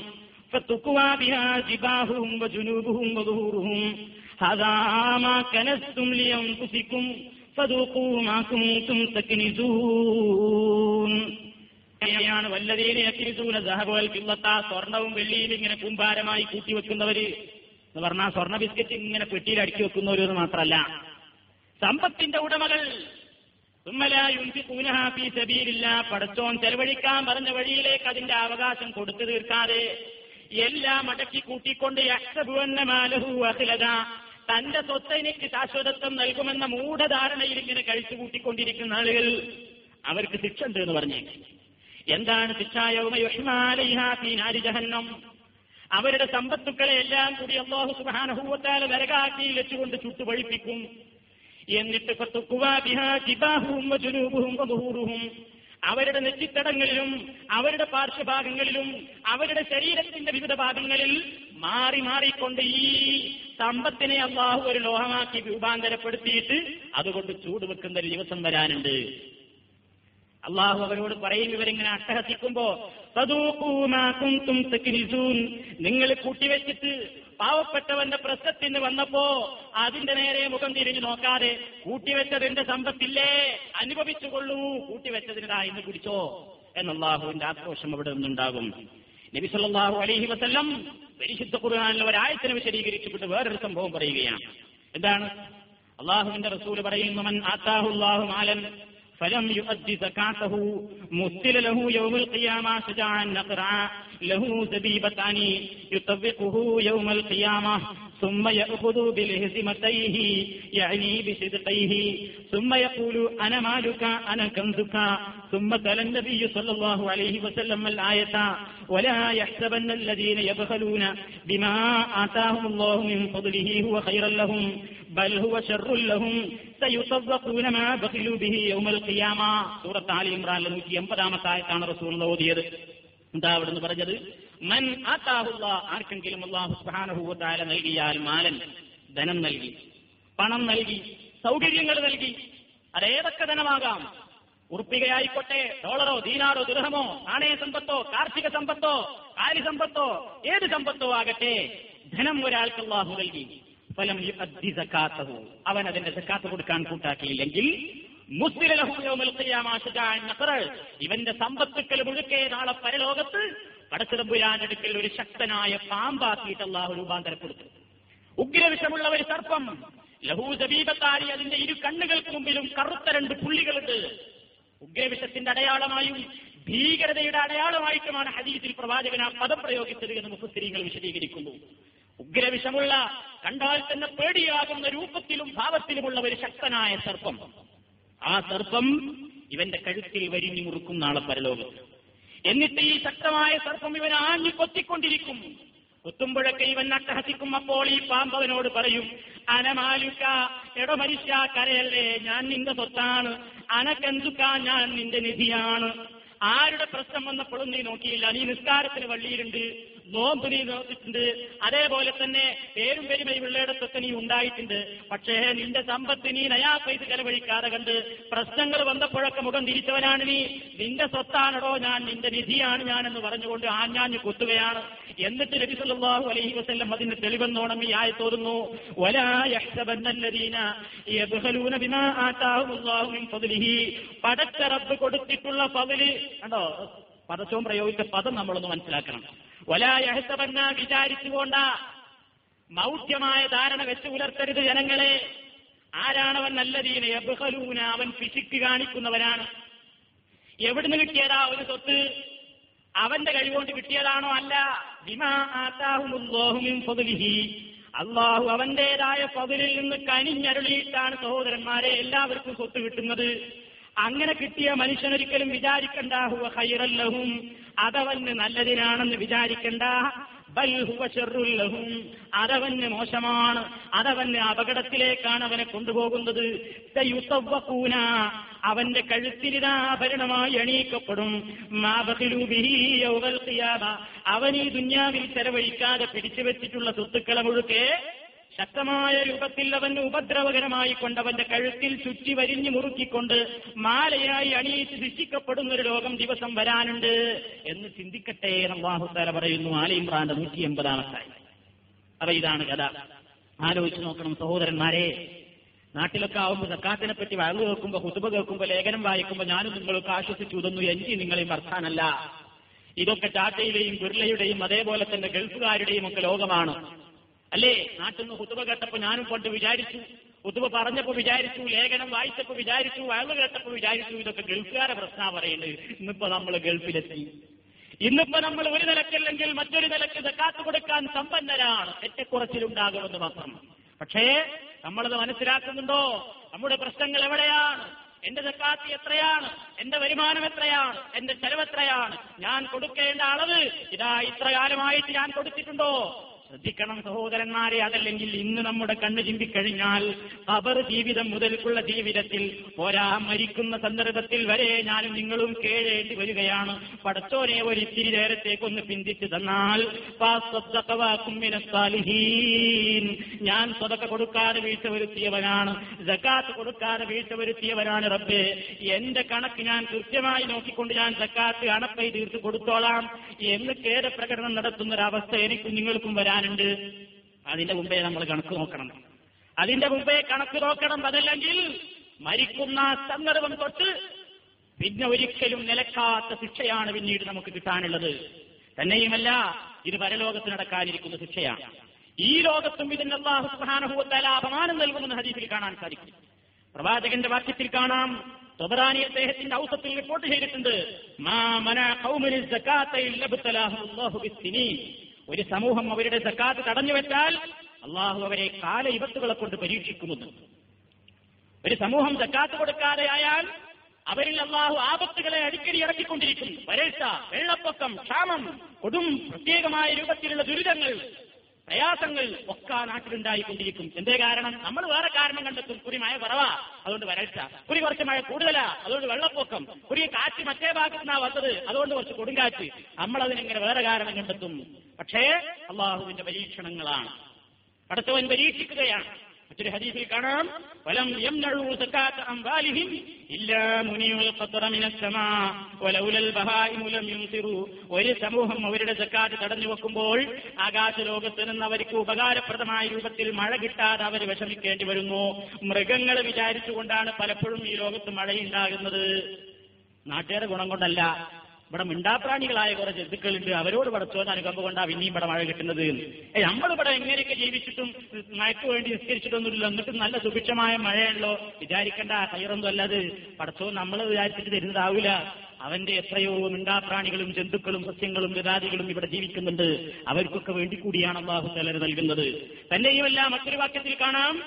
فتقوى بها جباههم وجنوبهم وظهورهم هذا ما كنزتم لأنفسكم فذوقوا ما كنتم تكنزون ാണ് വല്ലതീനെ അക്കിരിസൂന സഹബോൽ പിള്ളത്ത സ്വർണവും വെള്ളിയും ഇങ്ങനെ കൂമ്പാരമായി കൂട്ടിവെക്കുന്നവര് എന്ന് പറഞ്ഞാൽ സ്വർണ ബിസ്ക്കറ്റ് ഇങ്ങനെ പെട്ടിയിൽ അടുക്കി വെക്കുന്നവരെന്ന് മാത്രമല്ല സമ്പത്തിന്റെ ഉടമകൾ. പടച്ചോൻ ചെലവഴിക്കാൻ പറഞ്ഞ വഴിയിലേക്ക് അതിന്റെ അവകാശം കൊടുത്തു തീർക്കാതെ എല്ലാം അടക്കി കൂട്ടിക്കൊണ്ട് തന്റെ സ്വത്തനിക്ക് ശാശ്വതത്വം നൽകുമെന്ന മൂഢധാരണയിൽ ഇങ്ങനെ കഴിച്ചു കൂട്ടിക്കൊണ്ടിരിക്കുന്ന ആളുകൾ അവർക്ക് ശിക്ഷ ഉണ്ട് എന്ന് പറഞ്ഞേ എന്താണ് ശിക്ഷായവുമയുഷ്മാലിഹാഫീനാരിജഹന്നം അവരുടെ സമ്പത്തുക്കളെ എല്ലാം കൂടി അള്ളാഹു സുബാനഹൂവത്താല നരകാക്കിയിൽ വെച്ചുകൊണ്ട് ചുട്ടുപഴിപ്പിക്കും. എന്നിട്ട് അവരുടെ നെറ്റിത്തടങ്ങളിലും അവരുടെ പാർശ്വഭാഗങ്ങളിലും അവരുടെ ശരീരത്തിന്റെ വിവിധ ഭാഗങ്ങളിൽ മാറി മാറിക്കൊണ്ട് ഈ സമ്പത്തിനെ അള്ളാഹു ഒരു ലോഹമാക്കി രൂപാന്തരപ്പെടുത്തിയിട്ട് അതുകൊണ്ട് ചൂട് വെക്കുന്ന ഒരു ദിവസം വരാനുണ്ട്. അള്ളാഹു അവരോട് പറയും ഇവരിങ്ങനെ അട്ടഹസിക്കുമ്പോ നിങ്ങൾ കൂട്ടിവെച്ചിട്ട് പാവപ്പെട്ടവന്റെ പ്രശ്നത്തിന് വന്നപ്പോ അതിന്റെ നേരെ മുഖം തിരിഞ്ഞു നോക്കാതെ കൂട്ടിവെച്ചതിന്റെ സമ്പത്തില്ലേ? അനുഭവിച്ചുകൊള്ളൂ കൂട്ടിവെച്ചതിനാ ഇന്ന് കുടിച്ചോ. എന്നല്ലാഹുവിന്റെ ആക്രോശം അവിടെ നിന്നുണ്ടാകും. നബി അലഹി വസ്ല്ലം പരിശുദ്ധ ഖുർആനിലെ ഒരായത്തിനെ വിശദീകരിച്ചുകൊണ്ട് വേറൊരു സംഭവം പറയുകയാണ്. എന്താണ്? അള്ളാഹുവിന്റെ റസൂൽ പറയുന്നു മൻ ആത്താഹുല്ലാഹു മാലൻ فلم يؤد زكاته. مثل له يوم القيامة شجاعا نقرعا. له زبيبتان يطبقه يوم القيامة. ثم يأخذ بالهزمتيه يعني بصدقيه ثم يقول أنا مالك أنا كنزك ثم تلا النبي صلى الله عليه وسلم الآية ولا يحسبن الذين يبخلون بما آتاهم الله من فضله هو خيرا لهم بل هو شر لهم سيطبقون ما بخلوا به يوم القيامة سورة آل ഇമ്രാൻ നൂറ്റി എൺപതാമത്തെ ആയത്താണ് റസൂൽ ഓതിയത് എന്താ അവിടുന്ന് പറഞ്ഞത് മൻ ആർക്കെങ്കിലും അള്ളാഹു സുഹാനഹൂവത്താല നൽകിയാൽ മാലൻ ധനം നൽകി പണം നൽകി സൗകര്യങ്ങൾ നൽകി അതേതൊക്കെ ധനമാകാം? ഉറുപ്പികയായിക്കോട്ടെ ഡോളറോ ദീനാറോ ദുരഹമോ നാണയ സമ്പത്തോ കാർഷിക സമ്പത്തോ കാര്യ സമ്പത്തോ ഏത് സമ്പത്തോ ആകട്ടെ ധനം ഒരാൾക്ക് അള്ളാഹു നൽകി. ഫലം യുഅദ്ദി സക്കാത്തഹു അവൻ അതിന്റെ സക്കാത്ത് കൊടുക്കാൻ കൂട്ടാക്കിയില്ലെങ്കിൽ ഇവന്റെ സമ്പത്തുക്കൾ മുഴുക്കെ നാളെ പരലോകത്ത് പടച്ചിടമ്പുരാനടുക്കൽ ഒരു ശക്തനായ പാമ്പാക്കിയിട്ട് അള്ളാഹു രൂപാന്തരപ്പെടുത്തും ഉഗ്രവിഷമുള്ള ഒരു സർപ്പം ലഹൂസബീപത്താരി അതിന്റെ ഇരു കണ്ണുകൾക്ക് മുമ്പിലും കറുത്ത രണ്ട് പുള്ളികളുണ്ട്. ഉഗ്രവിഷത്തിന്റെ അടയാളമായും ഭീകരതയുടെ അടയാളമായിട്ടുമാണ് ഹദീസിൽ പ്രവാചകൻ ആ പദം പ്രയോഗിച്ചത് എന്ന് മുഖസ്ത്രീകൾ വിശദീകരിക്കുന്നു. ഉഗ്രവിഷമുള്ള കണ്ടാൽ തന്നെ പേടിയാകുന്ന രൂപത്തിലും ഭാവത്തിലുമുള്ള ഒരു ശക്തനായ സർപ്പം. ആ സർപ്പം ഇവന്റെ കഴുത്തിൽ വരിഞ്ഞു മുറുക്കുന്ന ആളെ പരലോകത്ത്. എന്നിട്ട് ഈ ശക്തമായ സർപ്പം ഇവൻ ആഞ്ഞു കൊത്തിക്കൊണ്ടിരിക്കും. കൊത്തുമ്പോഴൊക്കെ ഇവൻ അട്ടഹസിക്കും അപ്പോൾ ഈ പാമ്പവനോട് പറയും അനമാലുക്ക എടോ മനുഷ്യ കരയല്ലേ? ഞാൻ നിന്റെ സ്വത്താണ്. അനക്കെന്തുക്ക? ഞാൻ നിന്റെ നിധിയാണ്. ആരുടെ പ്രശ്നം വന്നപ്പോഴും നീ നോക്കിയില്ല. നീ നിസ്കാരത്തിന് വള്ളിയിലുണ്ട് നോമ്പ് നീ നോക്കിയിട്ടുണ്ട് അതേപോലെ തന്നെ പേരും പെരുമയുള്ളിടത്തൊക്കെ നീ ഉണ്ടായിട്ടുണ്ട്. പക്ഷേ നിന്റെ സമ്പത്ത് നീ നയാ പൈസ ചെലവഴിക്കാതെ കണ്ട് പ്രശ്നങ്ങൾ വന്നപ്പോഴൊക്കെ മുഖം തിരിച്ചവനാണ് നീ. നിന്റെ സ്വത്താണടോ ഞാൻ നിന്റെ നിധിയാണ് ഞാൻ എന്ന് പറഞ്ഞുകൊണ്ട് ആഞ്ഞാഞ്ഞ് കുത്തുകയാണ്. എന്നിട്ട് നബി സല്ലല്ലാഹു അലൈഹി വസല്ലം അതിന് തെളിവെന്നോണം ഈ ആയ തോന്നുന്നു വലാ യഹ്സബന്നല്ലദീന യബ്ഖലൂന ബിമാ ആതാഹുല്ലാഹു മിൻ ഫദ്ലിഹി. പടച്ച റബ്ബ് കൊടുത്തിട്ടുള്ള ഫദ്ല് കണ്ടോ? പദച്ചവും പ്രയോഗിച്ച പദം നമ്മളൊന്ന് മനസ്സിലാക്കണം. വലാ യഹ്സബന്ന വിചാരിച്ചുകൊണ്ട മൗഢ്യമായ ധാരണ വെച്ച് പുലർത്തരുത് ജനങ്ങളെ. ആരാണവൻ നല്ല നല്ലതീന എബഹലൂന അവൻ പിശിക്ക് കാണിക്കുന്നവനാണ്. എവിടുന്ന് കിട്ടിയതാ ഒരു സ്വത്ത്? അവന്റെ കഴിവുകൊണ്ട് കിട്ടിയതാണോ അല്ല? അള്ളാഹു അവന്റേതായ പതിലിൽ നിന്ന് കനിഞ്ഞരുളിയിട്ടാണ് സഹോദരന്മാരെ എല്ലാവർക്കും സ്വത്ത് കിട്ടുന്നത്. അങ്ങനെ കിട്ടിയ മനുഷ്യനൊരിക്കലും വിചാരിക്കണ്ട. ഹുവ ഹൈറല്ലഹും അതവന് നല്ലതിനാണെന്ന് വിചാരിക്കണ്ട. ബൽഹുവ ഷെറുല്ലഹും അതവന് മോശമാണ്. അതവന് അപകടത്തിലേക്കാണ് അവനെ കൊണ്ടുപോകുന്നത്. അവന്റെ കഴുത്തിരിതാഭരണമായി അണിയിക്കപ്പെടും അവൻ ഈ ദുന്യാവിൽ ചെലവഴിക്കാതെ പിടിച്ചു വെച്ചിട്ടുള്ള സ്വത്തുക്കളെ മുഴുക്കെ ശക്തമായ രൂപത്തിൽ അവന് ഉപദ്രവകരമായി കൊണ്ട് അവന്റെ കഴുത്തിൽ ചുറ്റി വരിഞ്ഞു മുറുക്കിക്കൊണ്ട് മാലയായി അണിയിച്ച് ശിക്ഷിക്കപ്പെടുന്ന ഒരു ലോകം ദിവസം വരാനുണ്ട് എന്ന് ചിന്തിക്കട്ടെ അള്ളാഹുത്താല പറയുന്നു. ആലയും ഇമ്രാന്റെ നൂറ്റി എൺപതാമത്തായി അപ്പൊ ഇതാണ് കഥ. ആലോചിച്ച് നോക്കണം സഹോദരന്മാരെ. നാട്ടിലൊക്കെ ആവുമ്പോൾ സക്കാത്തിനെ പറ്റി വഴങ്ങു കേൾക്കുമ്പോൾ ഹുതുബ കേൾക്കുമ്പോൾ ലേഖനം വായിക്കുമ്പോൾ ഞാനും നിങ്ങൾക്ക് ആശ്വസിച്ചു ഇതൊന്നും എനിക്ക് നിങ്ങളെയും വർത്താനല്ല ഇതൊക്കെ ടാറ്റയുടെയും ബിർളയുടെയും അതേപോലെ തന്നെ ഗൾഫുകാരുടെയും ഒക്കെ ലോകമാണ്. അല്ലേ? നാട്ടിൽ നിന്ന് കുത്തുവ കേട്ടപ്പോ ഞാനും കൊണ്ട് വിചാരിച്ചു. കുത്തുവ പറഞ്ഞപ്പോ വിചാരിച്ചു ലേഖനം വായിച്ചപ്പോ വിചാരിച്ചു വയലു കേട്ടപ്പോ വിചാരിച്ചു. ഇതൊക്കെ ഗൾഫുകാരെ പ്രശ്ന പറയുന്നത്. ഇന്നിപ്പോ നമ്മൾ ഗൾഫിലെത്തി. ഇന്നിപ്പോ നമ്മൾ ഒരു നിലക്കല്ലെങ്കിൽ മറ്റൊരു നിലയ്ക്ക് കാത്തു കൊടുക്കാൻ സമ്പന്നരാണ്. ഏറ്റക്കുറച്ചിലുണ്ടാകുമെന്ന് മാത്രം. പക്ഷേ നമ്മളത് മനസ്സിലാക്കുന്നുണ്ടോ? നമ്മുടെ പ്രശ്നങ്ങൾ എവിടെയാണ്? എന്റെ സക്കാത്ത് എത്രയാണ്? എന്റെ വരുമാനം എത്രയാണ്? എന്റെ ചെലവ് എത്രയാണ്? ഞാൻ കൊടുക്കേണ്ട അളവ് ഇതാ ഇത്ര കാലമായിട്ട് ഞാൻ കൊടുത്തിട്ടുണ്ടോ? ശ്രദ്ധിക്കണം സഹോദരന്മാരെ അതല്ലെങ്കിൽ ഇന്ന് നമ്മുടെ കണ്ണു ചിന്തിക്കഴിഞ്ഞാൽ അവർ ജീവിതം മുതൽക്കുള്ള ജീവിതത്തിൽ ഒരാ മരിക്കുന്ന സന്ദർഭത്തിൽ വരെ ഞാനും നിങ്ങളും കേഴേണ്ടി വരികയാണ്. പടച്ചോനെ ഒരു ഇത്തിരി നേരത്തേക്കൊന്ന് പിന്തിച്ചു തന്നാൽ ഞാൻ സ്വതക്ക കൊടുക്കാതെ വീഴ്ച വരുത്തിയവനാണ്. ജക്കാത്ത് കൊടുക്കാതെ വീഴ്ച വരുത്തിയവനാണ് റബ്ബേ. എന്റെ കണക്ക് ഞാൻ കൃത്യമായി നോക്കിക്കൊണ്ട് ഞാൻ ജക്കാത്ത് അണപ്പൈ തീർത്ത് കൊടുത്തോളാം. എന്ന് കേരപ്രകടനം നടത്തുന്ന ഒരവസ്ഥ എനിക്കും നിങ്ങൾക്കും വരാനുണ്ട് അതിന്റെ മുമ്പേ നമ്മൾ കണക്ക് നോക്കണം. അതിന്റെ മുമ്പേ കണക്ക് നോക്കണം അതല്ലെങ്കിൽ മരിക്കുന്ന സന്ദർഭം തൊട്ട് പിന്നെ ഒരിക്കലും നിലക്കാത്ത ശിക്ഷയാണ് പിന്നീട് നമുക്ക് കിട്ടാനുള്ളത്. തന്നെയുമല്ല ഇത് പരലോകത്ത് നടക്കാനിരിക്കുന്ന ശിക്ഷയാണ്. ഈ ലോകത്തും ഇതിന് അള്ളാഹു സുബ്ഹാനഹുവതആല അപമാനം നൽകുമെന്ന് ഹദീസിൽ കാണാൻ സാധിക്കും. പ്രവാചകന്റെ വാക്യത്തിൽ കാണാം. തൊബറാനി അദ്ദേഹത്തിന്റെ ഔസത്തിൽ റിപ്പോർട്ട് ചെയ്തിട്ടുണ്ട്. ഒരു സമൂഹം അവരുടെ സക്കാത്ത് തടഞ്ഞു വെച്ചാൽ അള്ളാഹു അവരെ കാല ഇവത്തുകളെ കൊണ്ട് പരീക്ഷിക്കുമെന്ന്. ഒരു സമൂഹം സക്കാത്ത് കൊടുക്കാതെ ആയാൽ അവരിൽ അള്ളാഹു ആപത്തുകളെ അടിക്കടി ഇറക്കിക്കൊണ്ടിരിക്കും വരൾച്ച വെള്ളപ്പൊക്കം ക്ഷാമം കൊടും പ്രത്യേകമായ രൂപത്തിലുള്ള ദുരിതങ്ങൾ പ്രയാസങ്ങൾ ഒക്കെ നാട്ടിലുണ്ടായിക്കൊണ്ടിരിക്കും എന്തേ കാരണം? നമ്മൾ വേറെ കാരണം കണ്ടെത്തും. കുറി മഴ കുറവാ അതുകൊണ്ട് വരൾച്ച. കുറി കുറച്ച് മഴ കൂടുതലാ അതുകൊണ്ട് വെള്ളപ്പൊക്കം. കുറി കാറ്റ് മറ്റേ ഭാഗത്ത് നിന്നാ വന്നത് അതുകൊണ്ട് കുറച്ച് കൊടുങ്കാറ്റ്. നമ്മൾ അതിനെങ്ങനെ വേറെ കാരണം കണ്ടെത്തും? പക്ഷേ അള്ളാഹുവിന്റെ പരീക്ഷണങ്ങളാണ്. അടുത്തവൻ പരീക്ഷിക്കുകയാണ്. മറ്റൊരു ഹദീസിൽ കാണാം ഫലം യംനഉ സകാത്ത അംവാലിഹിം ഇല്ലാ മുനിയുൽ ഖത്റ വലൗലൽ ബഹായിമു ലം ഒരു സമൂഹം അവരുടെ സക്കാത്ത് തടഞ്ഞു വെക്കുമ്പോൾ ആകാശ ലോകത്ത് നിന്ന് അവർക്ക് ഉപകാരപ്രദമായ രൂപത്തിൽ മഴ കിട്ടാതെ അവർ വിഷമിക്കേണ്ടി വരുന്നു. മൃഗങ്ങൾ വിചാരിച്ചുകൊണ്ടാണ് പലപ്പോഴും ഈ ലോകത്ത് മഴയുണ്ടാകുന്നത്. നാട്ടുകാരെ ഗുണം കൊണ്ടല്ല. ഇവിടെ മിണ്ടാപ്രാണികളായ കുറെ ജന്തുക്കളുണ്ട്. അവരോട് പടച്ചോന്ന് അനുകമ്പ കൊണ്ടാ പിന്നെയും ഇവിടെ മഴ കിട്ടുന്നത് ഏ നമ്മളിവിടെ എങ്ങനെയൊക്കെ ജീവിച്ചിട്ടും മഴയ്ക്ക് വേണ്ടി നിസ്കരിച്ചിട്ടൊന്നുമില്ല. എന്നിട്ടും നല്ല സുഭിക്ഷമായ മഴയല്ലോ വിചാരിക്കേണ്ട കയറൊന്നും അല്ലാതെ. പടച്ചോ നമ്മൾ വിചാരിച്ചിട്ട് തരുന്നതാവില്ല. അവന്റെ എത്രയോ മിണ്ടാപ്രാണികളും ജന്തുക്കളും സസ്യങ്ങളും ഗതാദികളും ഇവിടെ ജീവിക്കുന്നുണ്ട്. അവർക്കൊക്കെ വേണ്ടി കൂടിയാണ് അള്ളാഹു തലർ നൽകുന്നത്. തന്നെയുമല്ല മറ്റൊരു വാക്യത്തിൽ കാണാം.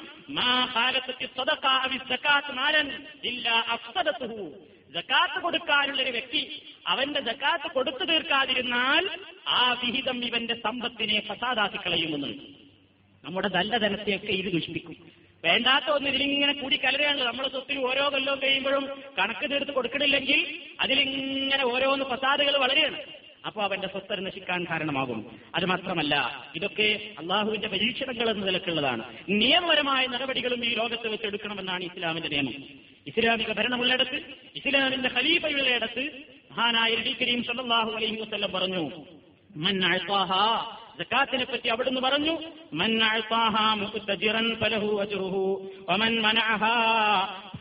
ജക്കാത്ത് കൊടുക്കാനുള്ള ഒരു വ്യക്തി അവന്റെ ജക്കാത്ത് കൊടുത്തു തീർക്കാതിരുന്നാൽ ആ വിഹിതം ഇവന്റെ സമ്പത്തിനെ ഫസാദാക്കി കളയുമെന്നുണ്ട്. നമ്മുടെ നല്ല ധനത്തെയൊക്കെ ഇത് ദുഷിപ്പിക്കും വേണ്ടാത്ത ഒന്ന് ഇതിലിങ്ങനെ കൂടി കലരുകയാണല്ലോ നമ്മുടെ സ്വത്തിൽ ഓരോ കൊല്ലവും കഴിയുമ്പോഴും കണക്ക് തീർത്ത് കൊടുക്കണില്ലെങ്കിൽ അതിലിങ്ങനെ ഓരോന്ന് ഫസാദുകൾ വളരെയാണ്. അപ്പൊ അവന്റെ സ്വത്ത് നശിക്കാൻ കാരണമാകും. അത് മാത്രമല്ല ഇതൊക്കെ അള്ളാഹുവിന്റെ പരീക്ഷണങ്ങൾ എന്ന നിലക്കുള്ളതാണ്. നിയമപരമായ നടപടികളും ഈ ലോകത്ത് വെച്ചെടുക്കണമെന്നാണ് ഇസ്ലാമിന്റെ നിയമം. ഇസ്ലാമിക ഭരണമുള്ളിടത്ത് ഇസ്ലാമിന്റെ ഖലീഫയുള്ളിടത്ത് മഹാനായ നബി കരീം സല്ലല്ലാഹു അലൈഹി വസല്ലം പറഞ്ഞു മൻ അഅ്താഹ സക്കാത്തിനെ പറ്റി അവിടുന്ന് പറഞ്ഞു മൻ അഅ്താഹ മുഖ്തജിറൻ ഫലഹു അജ്റുഹു വമൻ മനഅഹാ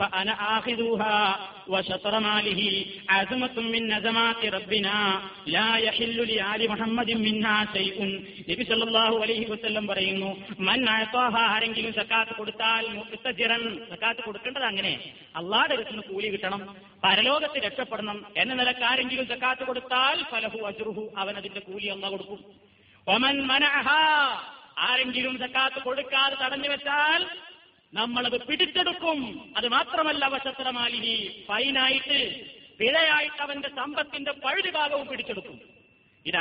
فأنا آخذها وشطر ماله عزمة من نزمات ربنا لا يحل لآل محمد منها شيء നബി സല്ലല്ലാഹു അലൈഹി വസല്ലം പറയുന്നു മൻ അഅതാഹ ആരെങ്കിലും സക്കാത്ത് കൊടുത്താൽ മുഖ്തജിറൻ സക്കാത്ത് കൊടുക്കേണ്ടത് അങ്ങനെ അള്ളാഹുടെ അടുത്ത് കൂലി കിട്ടണം പരലോകത്ത് രക്ഷപ്പെടണം എന്ന നിലക്ക് ആരെങ്കിലും സക്കാത്ത് കൊടുത്താൽ ഫലഹു അജ്റുഹു അവൻ അതിന്റെ കൂലി അള്ളാഹ് കൊടുക്കും ഒമൻ മനഅഹ ആരെങ്കിലും സക്കാത്ത് കൊടുക്കാതെ തടഞ്ഞു വെച്ചാൽ നമ്മളത് പിടിച്ചെടുക്കും. അത് മാത്രമല്ല വശത്രമാലിനി ഫൈനായിട്ട് പിഴയായിട്ട് അവന്റെ സമ്പത്തിന്റെ പഴുതി ഭാഗവും പിടിച്ചെടുക്കും. ഇത്